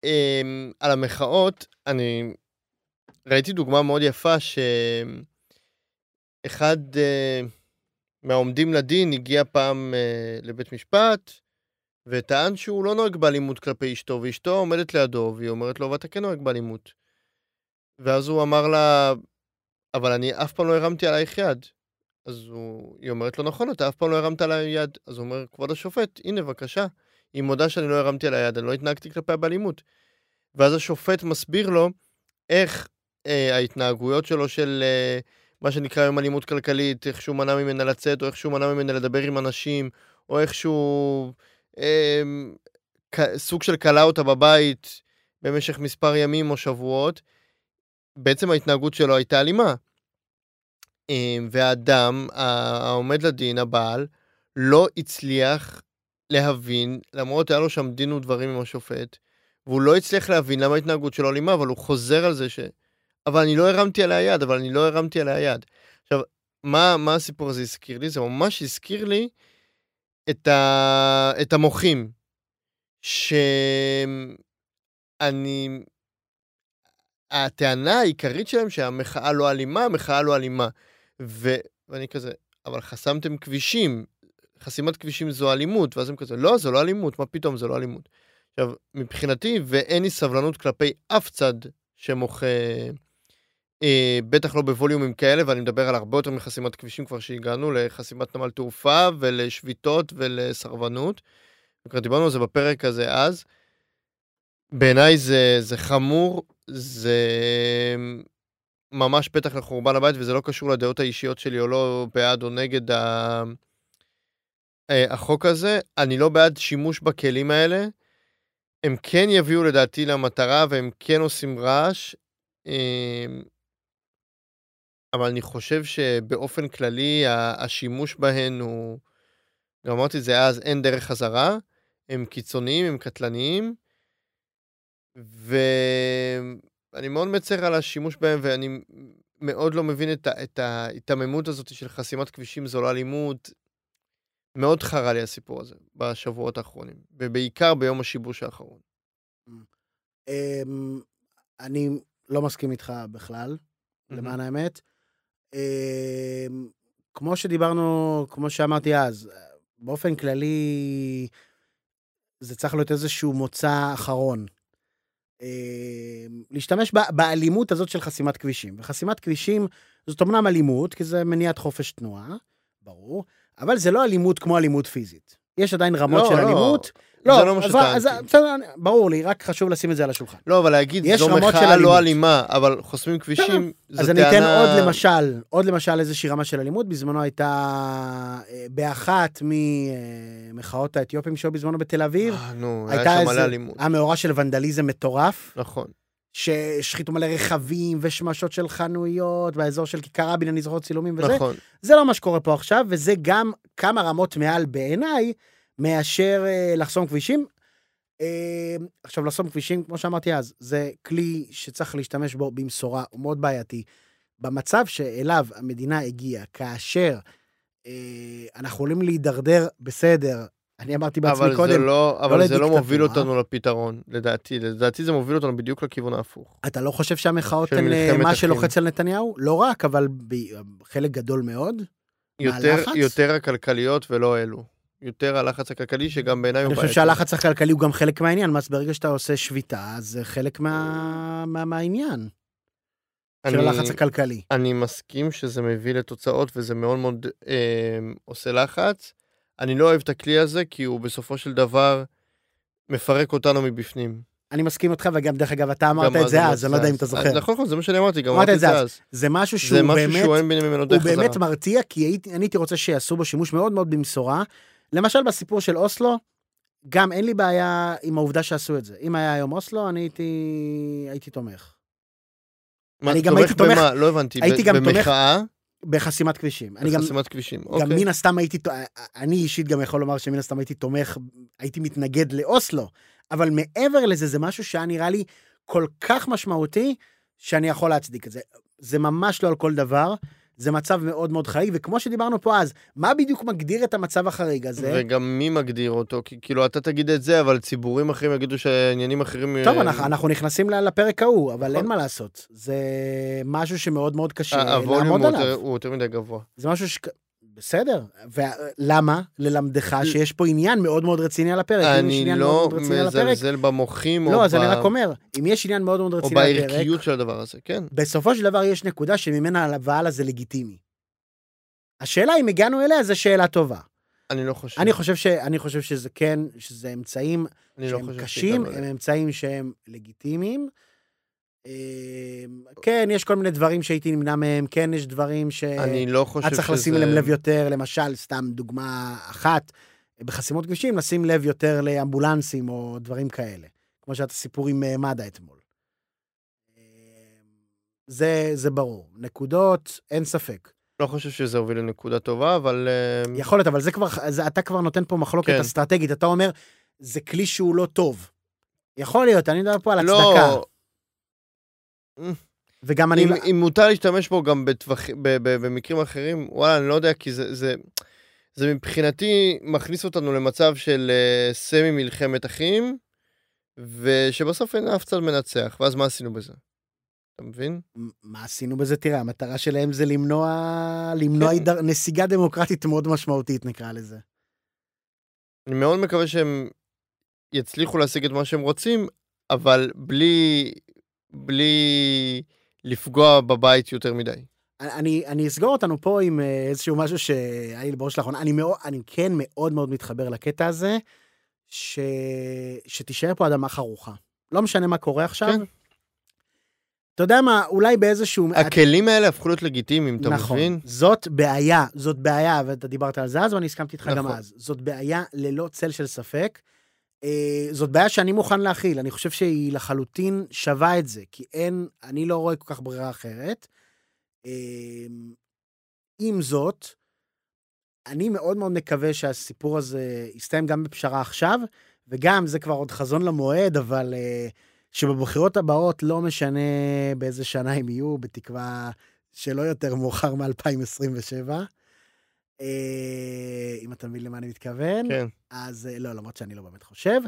אה, על המחאות. אני ראיתי דוגמה מאוד יפה שאחד אה, מהעומדים לדין הגיע פעם אה, לבית משפט וטען שהוא לא נוהג באלימות כלפי אשתו, ואשתו עומדת לידו והיא אומרת לו, ואתה כן נוהג באלימות. ואז הוא אמר לה, אבל אני אף פעם לא הרמתי עלייך יד. אז הוא, היא אומרת לו, נכון, אתה אף פעם לא הרמת עליי יד. אז הוא אומר, כבוד השופט, הנה, בבקשה. היא מודה שאני לא הרמתי עליה יד, אני לא התנהגתי כלפיה באלימות. ואז השופט מסביר לו איך אה, ההתנהגויות שלו של אה, מה שנקרא היום אלימות כלכלית, איך שהוא מנע ממנה לצאת, או איך שהוא מנע ממנה לדבר עם אנשים, או איך שהוא אה, סוג של כלא אותה בבית במשך מספר ימים או שבועות, בעצם ההתנהגות שלו הייתה אלימה. אה, והאדם העומד לדין, הבעל, לא הצליח להבין, למרות היה לו שם דין ודברים עם השופט, והוא לא הצליח להבין למה ההתנהגות שלו אלימה, אבל הוא חוזר על זה ש... אבל אני לא הרמתי עליה יד, אבל אני לא הרמתי עליה יד. עכשיו, מה, מה הסיפור הזה הזכיר לי? זה ממש הזכיר לי את, ה... את המוחים. שאני... הטענה העיקרית שלהם שהמחאה לא אלימה, המחאה לא אלימה. ו... ואני כזה, אבל חסמתם כבישים, חסימת כבישים זו אלימות, ואז הם כזה, לא, זו לא אלימות, מה פתאום, זו לא אלימות. עכשיו, מבחינתי, ואין לי סבלנות כלפי אף צד שמוחה, בטח לא בווליומים כאלה, ואני מדבר על הרבה יותר מחסימת כבישים כבר שהגענו, לחסימת נמל תעופה ולשביתות ולסרבנות. וכבר דיברנו על זה בפרק הזה אז. בעיניי זה, זה חמור, זה ממש פתח לחורבן הבית, וזה לא קשור לדעות האישיות שלי או לא בעד או נגד ה... אה, החוק הזה. אני לא בעד שימוש בכלים האלה. הם כן יביאו לדעתי למטרה והם כן עושים רעש. אבל אני חושב שבאופן כללי השימוש בהן הוא, גם אמרתי את זה אז, אין דרך חזרה. הם קיצוניים, הם קטלניים. ואני מאוד מצר על השימוש בהם, ואני מאוד לא מבין את, ה- את ההיתממות הזאת של חסימת כבישים זו לא אלימות. מאוד חרה לי הסיפור הזה בשבועות האחרונים, ובעיקר ביום השיבוש האחרון. אמ, אני לא מסכים איתך בכלל, למען האמת. אמ, כמו שדיברנו, כמו שאמרתי אז, באופן כללי, זה צריך להיות איזשהו מוצא אחרון. אמ, להשתמש באלימות הזאת של חסימת כבישים. וחסימת כבישים זאת אמנם אלימות, כי זה מניעת חופש תנועה, ברור, אבל זה לא אלימות כמו אלימות פיזית. יש עדיין רמות לא, של לא. אלימות. זה לא מה אז- שטענתי. אז- בסדר, ברור לי, רק חשוב לשים את זה על השולחן. לא, אבל להגיד, זו מחאה. לא אלימה, אבל חוסמים כבישים, זו אז טענה... אני אתן עוד למשל, עוד למשל איזושהי רמה של אלימות. בזמנו הייתה אה, באחת ממחאות האתיופים שהיו בזמנו בתל אביב. אה, נו, היה הייתה שם מלא אלימות. היה מאורע של ונדליזם מטורף, נכון. שהשחיתו מלא רכבים ושמשות של חנויות באזור של כיכר רבין, אני זוכר צילומים וזה. נכון. זה לא מה שקורה פה עכשיו, וזה גם כמה רמות מעל בעיניי, מאשר אה, לחסום כבישים. אה, עכשיו, לחסום כבישים, כמו שאמרתי אז, זה כלי שצריך להשתמש בו במשורה, הוא מאוד בעייתי. במצב שאליו המדינה הגיעה, כאשר אה, אנחנו יכולים להידרדר, בסדר, אני אמרתי בעצמי אבל זה קודם, לא, אבל זה לא לדיקטטורה. מוביל אותנו לפתרון, לדעתי. לדעתי זה מוביל אותנו בדיוק לכיוון ההפוך. אתה לא חושב שהמחאות הן מה. שלוחץ על נתניהו? לא רק, אבל בחלק גדול מאוד. יותר? יותר הכלכליות ולא אלו. יותר הלחץ הכלכלי, שגם בעיניי הוא אני. חושב שהלחץ הכלכלי הוא גם חלק מהעניין, אז ברגע שאתה עושה שביתה, אז זה חלק מה- מה- מהעניין של הלחץ הכלכלי. אני מסכים שזה מביא לתוצאות וזה מאוד מאוד אה, עושה לחץ. אני לא אוהב את הכלי הזה, כי הוא בסופו של דבר מפרק אותנו מבפנים. אני מסכים איתך, וגם, דרך אגב, אתה אמרת את זה אמרתי אז, אני לא יודע אם אתה זוכר. נכון, נכון, זה מה שאני אמרתי, גם אמרת אמרתי את זה אז. זה משהו שהוא באמת, הוא באמת. מרתיע, כי אני הייתי רוצה שיעשו בו שימוש מאוד מאוד במשורה. למשל, בסיפור של אוסלו, גם אין לי בעיה עם העובדה שעשו את זה. אם היה היום אוסלו, אני הייתי הייתי תומך. מה, אני גם הייתי תומך תומך- במה? לא הבנתי. הייתי ב- גם תומך- במחאה? בחסימת כבישים. אני גם, בחסימת כבישים. גם אוקיי. מן הסתם הייתי, אני אישית גם יכול לומר שמן הסתם הייתי תומך, הייתי מתנגד לאוסלו, אבל מעבר לזה, זה משהו שהיה נראה לי כל כך משמעותי, שאני יכול להצדיק את זה. זה ממש לא על כל דבר, זה מצב מאוד מאוד חריג, וכמו שדיברנו פה אז, מה בדיוק מגדיר את המצב החריג הזה? וגם מי מגדיר אותו? כי כאילו, אתה תגיד את זה, אבל ציבורים אחרים יגידו שעניינים אחרים... טוב, אה, אנחנו, אנחנו נכנסים לפרק ההוא, אבל נכון. אין מה לעשות. זה משהו שמאוד מאוד קשה ה- הווליום לעמוד עליו. יותר- הוא יותר מדי גבוה. זה משהו ש... בסדר. ולמה? ללמדך שיש פה עניין מאוד מאוד רציני על הפרק. אני לא מזלזל במוחים, או לא, אז אני רק אומר, אם יש עניין מאוד מאוד או רציני על הפרק, בערכיות של הדבר הזה, כן. בסופו של דבר יש נקודה שממנה והלאה זה לגיטימי. השאלה אם הגענו אליה זה שאלה טובה. אני לא חושב. אני חושב, ש... אני חושב שזה כן, שזה אמצעים לא שהם חושב קשים, הם. אמצעים שהם לגיטימיים. אה, כן, יש כל מיני דברים שהייתי נמנע מהם, כן, יש דברים ש... אני לא חושב שזה... צריך לשים להם לב יותר, למשל, סתם דוגמה אחת, בחסימות כבישים, לשים לב יותר לאמבולנסים או דברים כאלה. כמו שהיה את הסיפור עם אה, מד"א אתמול. אה, זה, זה ברור. נקודות, אין ספק. לא חושב שזה הוביל לנקודה טובה, אבל... אה, יכול להיות, אבל זה כבר, זה, אתה כבר נותן פה מחלוקת כן. אסטרטגית. אתה אומר, זה כלי שהוא לא טוב. יכול להיות, אני מדבר פה על הצדקה. לא, וגם אני... אם, אם מותר להשתמש בו גם בטווח, ב, ב, במקרים אחרים, וואלה, אני לא יודע, כי זה, זה, זה מבחינתי מכניס אותנו למצב של uh, סמי מלחמת אחים, ושבסוף אין אף צד מנצח, ואז מה עשינו בזה? אתה מבין? מה עשינו בזה? תראה, המטרה שלהם זה למנוע, למנוע כן. הידר... נסיגה דמוקרטית מאוד משמעותית, נקרא לזה. אני מאוד מקווה שהם יצליחו להשיג את מה שהם רוצים, אבל בלי, בלי לפגוע בבית יותר מדי. אני, אני אסגור אותנו פה עם אה, איזשהו משהו שהיה לי בראש לאחרונה. אני, מאוד, אני כן מאוד מאוד מתחבר לקטע הזה, ש... שתישאר פה אדמה חרוכה. לא משנה מה קורה עכשיו. כן. אתה יודע מה, אולי באיזשהו... הכלים האלה הפכו להיות לגיטימיים, אתה נכון, מבין? זאת בעיה, זאת בעיה, ואתה דיברת על זה אז, ואני הסכמתי איתך גם נכון. אז. זאת בעיה ללא צל של ספק. אה, זאת בעיה שאני מוכן להכיל, אני חושב שהיא לחלוטין שווה את זה, כי אין, אני לא רואה כל כך ברירה אחרת. אה, עם זאת, אני מאוד מאוד מקווה שהסיפור הזה יסתיים גם בפשרה עכשיו, וגם, זה כבר עוד חזון למועד, אבל אה, שבבחירות הבאות לא משנה באיזה שנה הם יהיו, בתקווה שלא יותר מאוחר מ-2027. אה, אם אתה מבין למה אני מתכוון. כן. אז אה, לא, למרות שאני לא באמת חושב,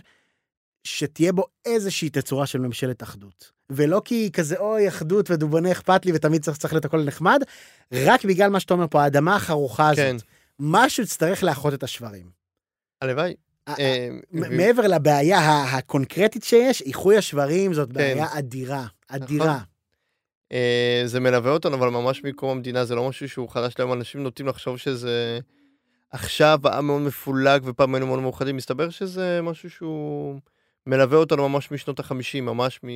שתהיה בו איזושהי תצורה של ממשלת אחדות. ולא כי כזה, אוי, אחדות ודובוני אכפת לי ותמיד צריך, צריך להיות הכל נחמד, רק בגלל מה שאתה אומר פה, האדמה החרוכה הזאת. כן. משהו יצטרך לאחות את השברים. הלוואי. אה, מעבר לבעיה הקונקרטית שיש, איחוי השברים זאת כן. בעיה אדירה, אדירה. אה, זה מלווה אותנו, אבל ממש מקום המדינה, זה לא משהו שהוא חדש להם. אנשים נוטים לחשוב שזה עכשיו העם מאוד מפולג ופעם היינו מאוד מאוחדים. מסתבר שזה משהו שהוא מלווה אותנו ממש משנות החמישים, ממש מ...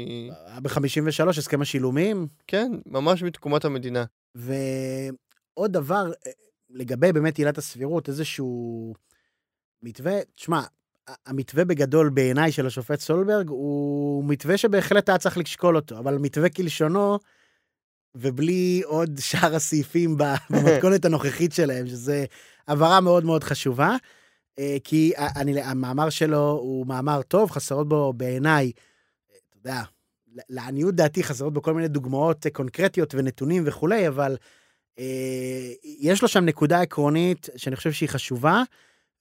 ב-53, הסכם השילומים, כן, ממש מתקומת המדינה. ועוד דבר, אה, לגבי באמת עילת הסבירות, איזשהו מתווה, תשמע, המתווה בגדול בעיניי של השופט סולברג הוא מתווה שבהחלט היה צריך לשקול אותו, אבל מתווה כלשונו, ובלי עוד שאר הסעיפים במתכונת הנוכחית שלהם, שזה הבהרה מאוד מאוד חשובה. אה, כי אני, המאמר שלו הוא מאמר טוב, חסרות בו בעיניי, אתה יודע, לעניות דעתי חסרות בו כל מיני דוגמאות אה, קונקרטיות ונתונים וכולי, אבל אה, יש לו שם נקודה עקרונית שאני חושב שהיא חשובה,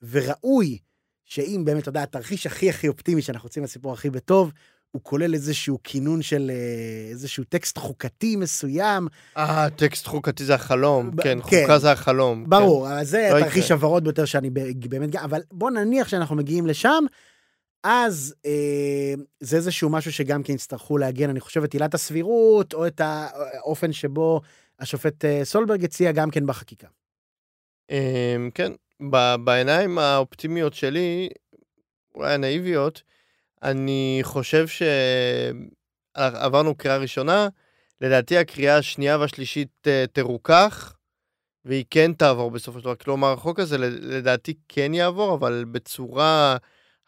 וראוי שאם באמת, אתה יודע, התרחיש הכי הכי אופטימי שאנחנו רוצים לסיפור הכי בטוב, הוא כולל איזשהו כינון של אה, איזשהו טקסט חוקתי מסוים. אה, טקסט חוקתי זה החלום. ב- כן, כן. חוקה זה החלום. ברור, אבל זה לא התרחיש. הוורוד ביותר שאני באמת... אבל בוא נניח שאנחנו מגיעים לשם, אז אה, זה איזשהו משהו שגם כן יצטרכו לעגן, אני חושב, את עילת הסבירות, או את האופן שבו השופט אה, סולברג הציע גם כן בחקיקה. אמ, כן, ב- בעיניים האופטימיות שלי, אולי הנאיביות, אני חושב שעברנו קריאה ראשונה, לדעתי הקריאה השנייה והשלישית אה, תרוכך, והיא כן תעבור בסופו של דבר. כלומר, החוק הזה לדעתי כן יעבור, אבל בצורה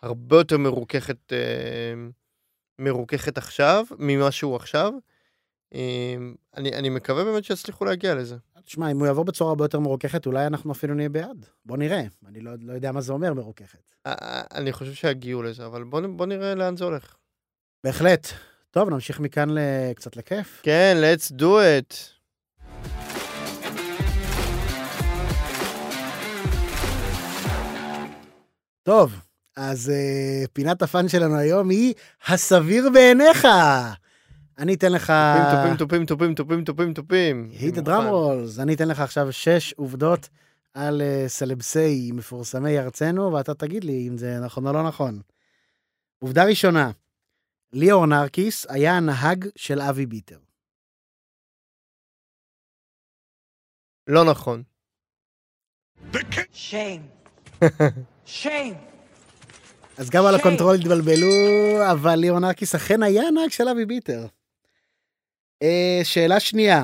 הרבה יותר מרוככת, אה, מרוככת עכשיו, ממה שהוא עכשיו. אמ, אני, אני מקווה באמת שיצליחו להגיע לזה. תשמע, אם הוא יעבור בצורה הרבה יותר מרוככת, אולי אנחנו אפילו נהיה בעד. בוא נראה. אני לא, לא יודע מה זה אומר מרוככת. אה, אני חושב שיגיעו לזה, אבל בוא, בוא נראה לאן זה הולך. בהחלט. טוב, נמשיך מכאן קצת לכיף. כן, let's do it. טוב, אז uh, פינת הפאן שלנו היום היא הסביר בעיניך. אני אתן לך... טופים, טופים, טופים, טופים, טופים, טופים. היט דראם רולס, אני אתן לך עכשיו שש עובדות על אה, סלבסי מפורסמי ארצנו, ואתה תגיד לי אם זה נכון או לא נכון. עובדה ראשונה, ליאור נרקיס היה הנהג של אבי ביטר. לא נכון. Shame. Shame. אז גם על. ה control התבלבלו, אבל ליאור נרקיס אכן היה הנהג של אבי ביטר. אה, שאלה שנייה,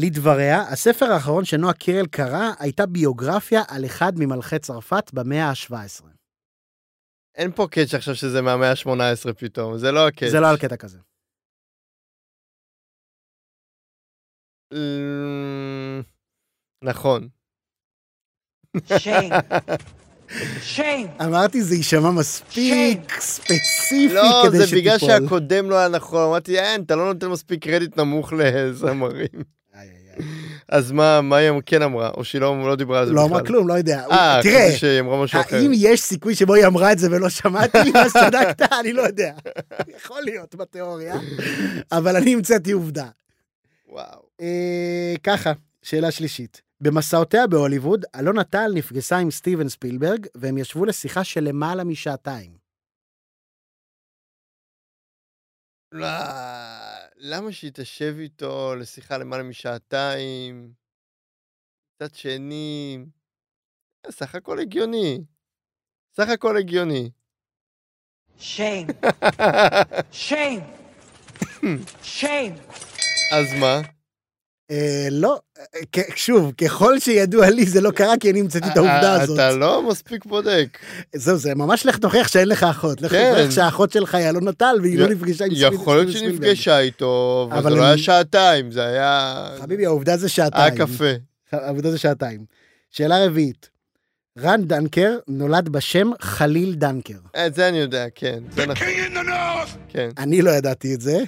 לדבריה, הספר האחרון שנועה קירל קרא הייתה ביוגרפיה על אחד ממלכי צרפת במאה ה-17. אין פה קאץ' עכשיו שזה מהמאה ה-18 פתאום, זה לא הקאץ'. זה לא על קטע כזה. אמ, נכון. Shame. Shame. אמרתי, זה יישמע מספיק ספציפי לא, כדי זה שתיפול. בגלל שהקודם לא היה נכון, אמרתי, אין, אתה לא נותן מספיק קרדיט נמוך לזמרים. אז מה, מה היא כן אמרה? או שהיא לא לא דיברה על זה לא בכלל? אמרה כלום, לא יודע. אה, תראה, שהיא אמרה משהו אחר. האם יש סיכוי שבו היא אמרה את זה ולא שמעתי, אז צדקת? אני לא יודע. יכול להיות בתיאוריה, אבל אני המצאתי עובדה. וואו. אה, ככה, שאלה שלישית. במסעותיה בהוליווד, אלונה טל נפגשה עם סטיבן ספילברג, והם ישבו לשיחה של למעלה משעתיים. לא, למה שהיא תשב איתו לשיחה למעלה משעתיים? מצד שני, אה, סך הכל הגיוני. סך הכל הגיוני. Shame. Shame. Shame. אז מה? אה, לא, אה, שוב, ככל שידוע לי זה לא קרה כי אני המצאתי את העובדה אה, הזאת. אתה לא מספיק בודק. זהו, זה ממש לך תוכיח שאין לך אחות. לך כן. תוכיח שהאחות שלך היא אלון נטל והיא לא נפגשה עם ספיל- יכול להיות שהיא ספילברג. נפגשה איתו, אבל זה לא היה שעתיים, זה היה... חביבי, העובדה זה שעתיים. היה קפה. העובדה זה שעתיים. שאלה רביעית. רן דנקר נולד בשם חליל דנקר. את זה אני יודע, כן. זה נכון. כן, אני לא ידעתי את זה.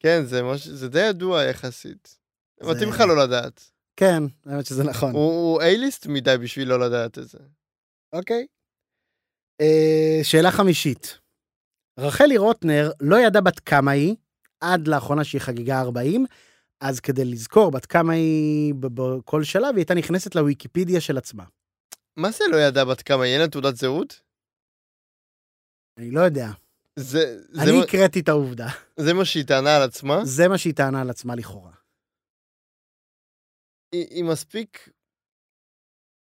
כן, זה מש- זה די ידוע יחסית. זה- מתאים לך לא לדעת. כן, האמת שזה נכון. הוא- אייליסט מדי בשביל לא לדעת את זה. אוקיי. אה, שאלה חמישית. רחלי רוטנר לא ידעה בת כמה היא, עד לאחרונה שהיא חגיגה 40, אז כדי לזכור בת כמה היא בכל שלב, היא הייתה נכנסת לוויקיפדיה של עצמה. מה זה לא ידע בת כמה? יהיה לה תעודת זהות? אני לא יודע. זה, זה, אני מה, הקראתי את העובדה. זה מה שהיא טענה על עצמה? זה מה שהיא טענה על עצמה לכאורה. היא, היא מספיק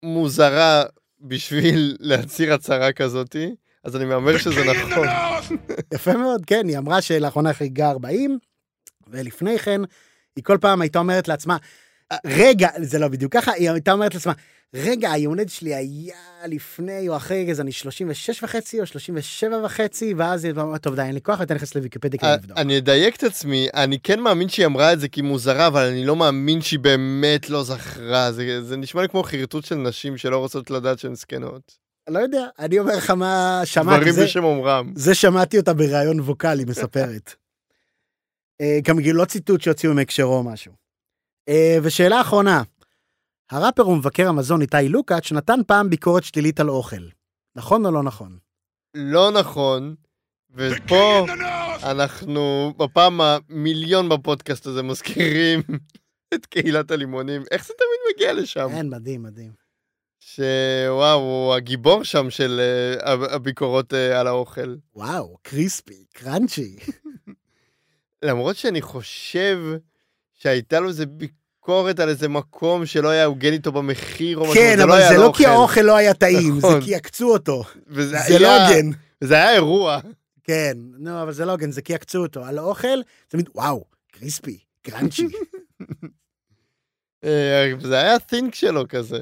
מוזרה בשביל להצהיר הצהרה כזאתי, אז אני מהמר שזה נכון. יפה מאוד, כן, היא אמרה שלאחרונה היא חגיגה 40, ולפני כן, היא כל פעם הייתה אומרת לעצמה, רגע, זה לא בדיוק ככה, היא הייתה אומרת לעצמה, רגע, הולדת שלי היה לפני או אחרי, אז אני 36 וחצי או 37 וחצי, ואז היא אומרת, טוב, די, אין לי כוח, ואתה נכנס לוויקיפדיה כדי לבדוק. אני אדייק את עצמי, אני כן מאמין שהיא אמרה את זה כי מוזרה, אבל אני לא מאמין שהיא באמת לא זכרה. זה, זה נשמע לי כמו חרטוט של נשים שלא רוצות לדעת שהן זקנות. לא יודע, אני אומר לך מה שמעתי, דברים זה, בשם אומרם. זה שמעתי אותה בריאיון ווקאלי מספרת. אה, גם כאילו לא ציטוט שהוציאו מהקשרו או משהו. אה, ושאלה אחרונה, הראפר ומבקר המזון איתי לוקאץ' נתן פעם ביקורת שלילית על אוכל. נכון או לא נכון? לא נכון, ופה אנחנו בפעם המיליון בפודקאסט הזה מזכירים את קהילת הלימונים. איך זה תמיד מגיע לשם? כן, מדהים, מדהים. שוואו, הוא הגיבור שם של הב- הביקורות אה, על האוכל. וואו, קריספי, קראנצ'י. למרות שאני חושב שהייתה לו איזה ביקורת על איזה מקום שלא היה הוגן איתו במחיר או משהו, כן, זה אבל היה זה על לא כי האוכל. לא היה טעים, זה נכון. כי עקצו אותו. זה לא היה- הוגן. זה היה אירוע. כן, נו, אבל זה לא הוגן, זה כי עקצו אותו. על האוכל, תמיד, וואו, קריספי, קראנצ'י. אה, זה היה התינק שלו כזה.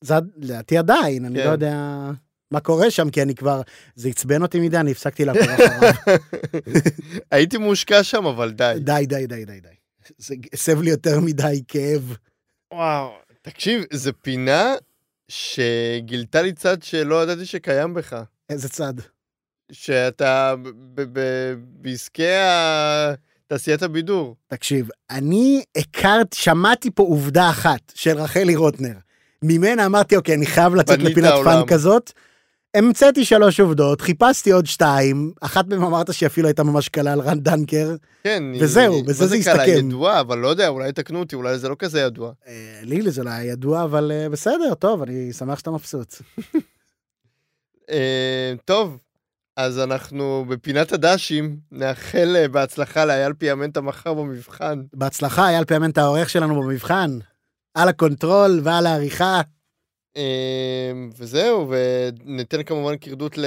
זה לדעתי עדיין, אני כן. לא יודע מה קורה שם, כי אני כבר, זה עצבן אותי מדי, אני הפסקתי לעקוב אחריו. הייתי מושקע שם, אבל די. די, די, די, די, די. זה הסב לי יותר מדי כאב. וואו. תקשיב, זו פינה שגילתה לי צד שלא ידעתי שקיים בך. איזה צד. שאתה בעסקי תעשיית הבידור. תקשיב, אני הכרת, שמעתי פה עובדה אחת של רחלי רוטנר. ממנה אמרתי, אוקיי, אני חייב לצאת לפינת fun כזאת. המצאתי שלוש עובדות, חיפשתי עוד שתיים, אחת מהן אמרת שהיא אפילו הייתה ממש קלה על רן דנקר. כן, וזהו, בזה מה זה קלה? הסתכם. ידועה, אבל לא יודע, אולי תקנו אותי, אולי זה לא כזה ידוע. אה, לי זה לא היה ידוע, אבל אה, בסדר, טוב, אני שמח שאתה מבסוט. אה, טוב, אז אנחנו בפינת הדשים, נאחל בהצלחה לאייל פיאמנטה מחר במבחן. בהצלחה, אייל פיאמנט העורך שלנו במבחן. על ה control ועל העריכה. אה, וזהו, וניתן כמובן קרדיט ל...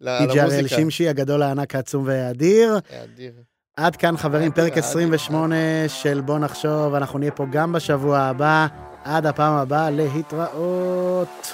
ל- די.ג'י הראל למוזיקה. שמשי, הגדול הענק העצום והאדיר. אדיר. עד כאן חברים, פרק אדיר, 28 של בוא נחשוב, אנחנו נהיה פה גם בשבוע הבא. עד הפעם הבאה, להתראות.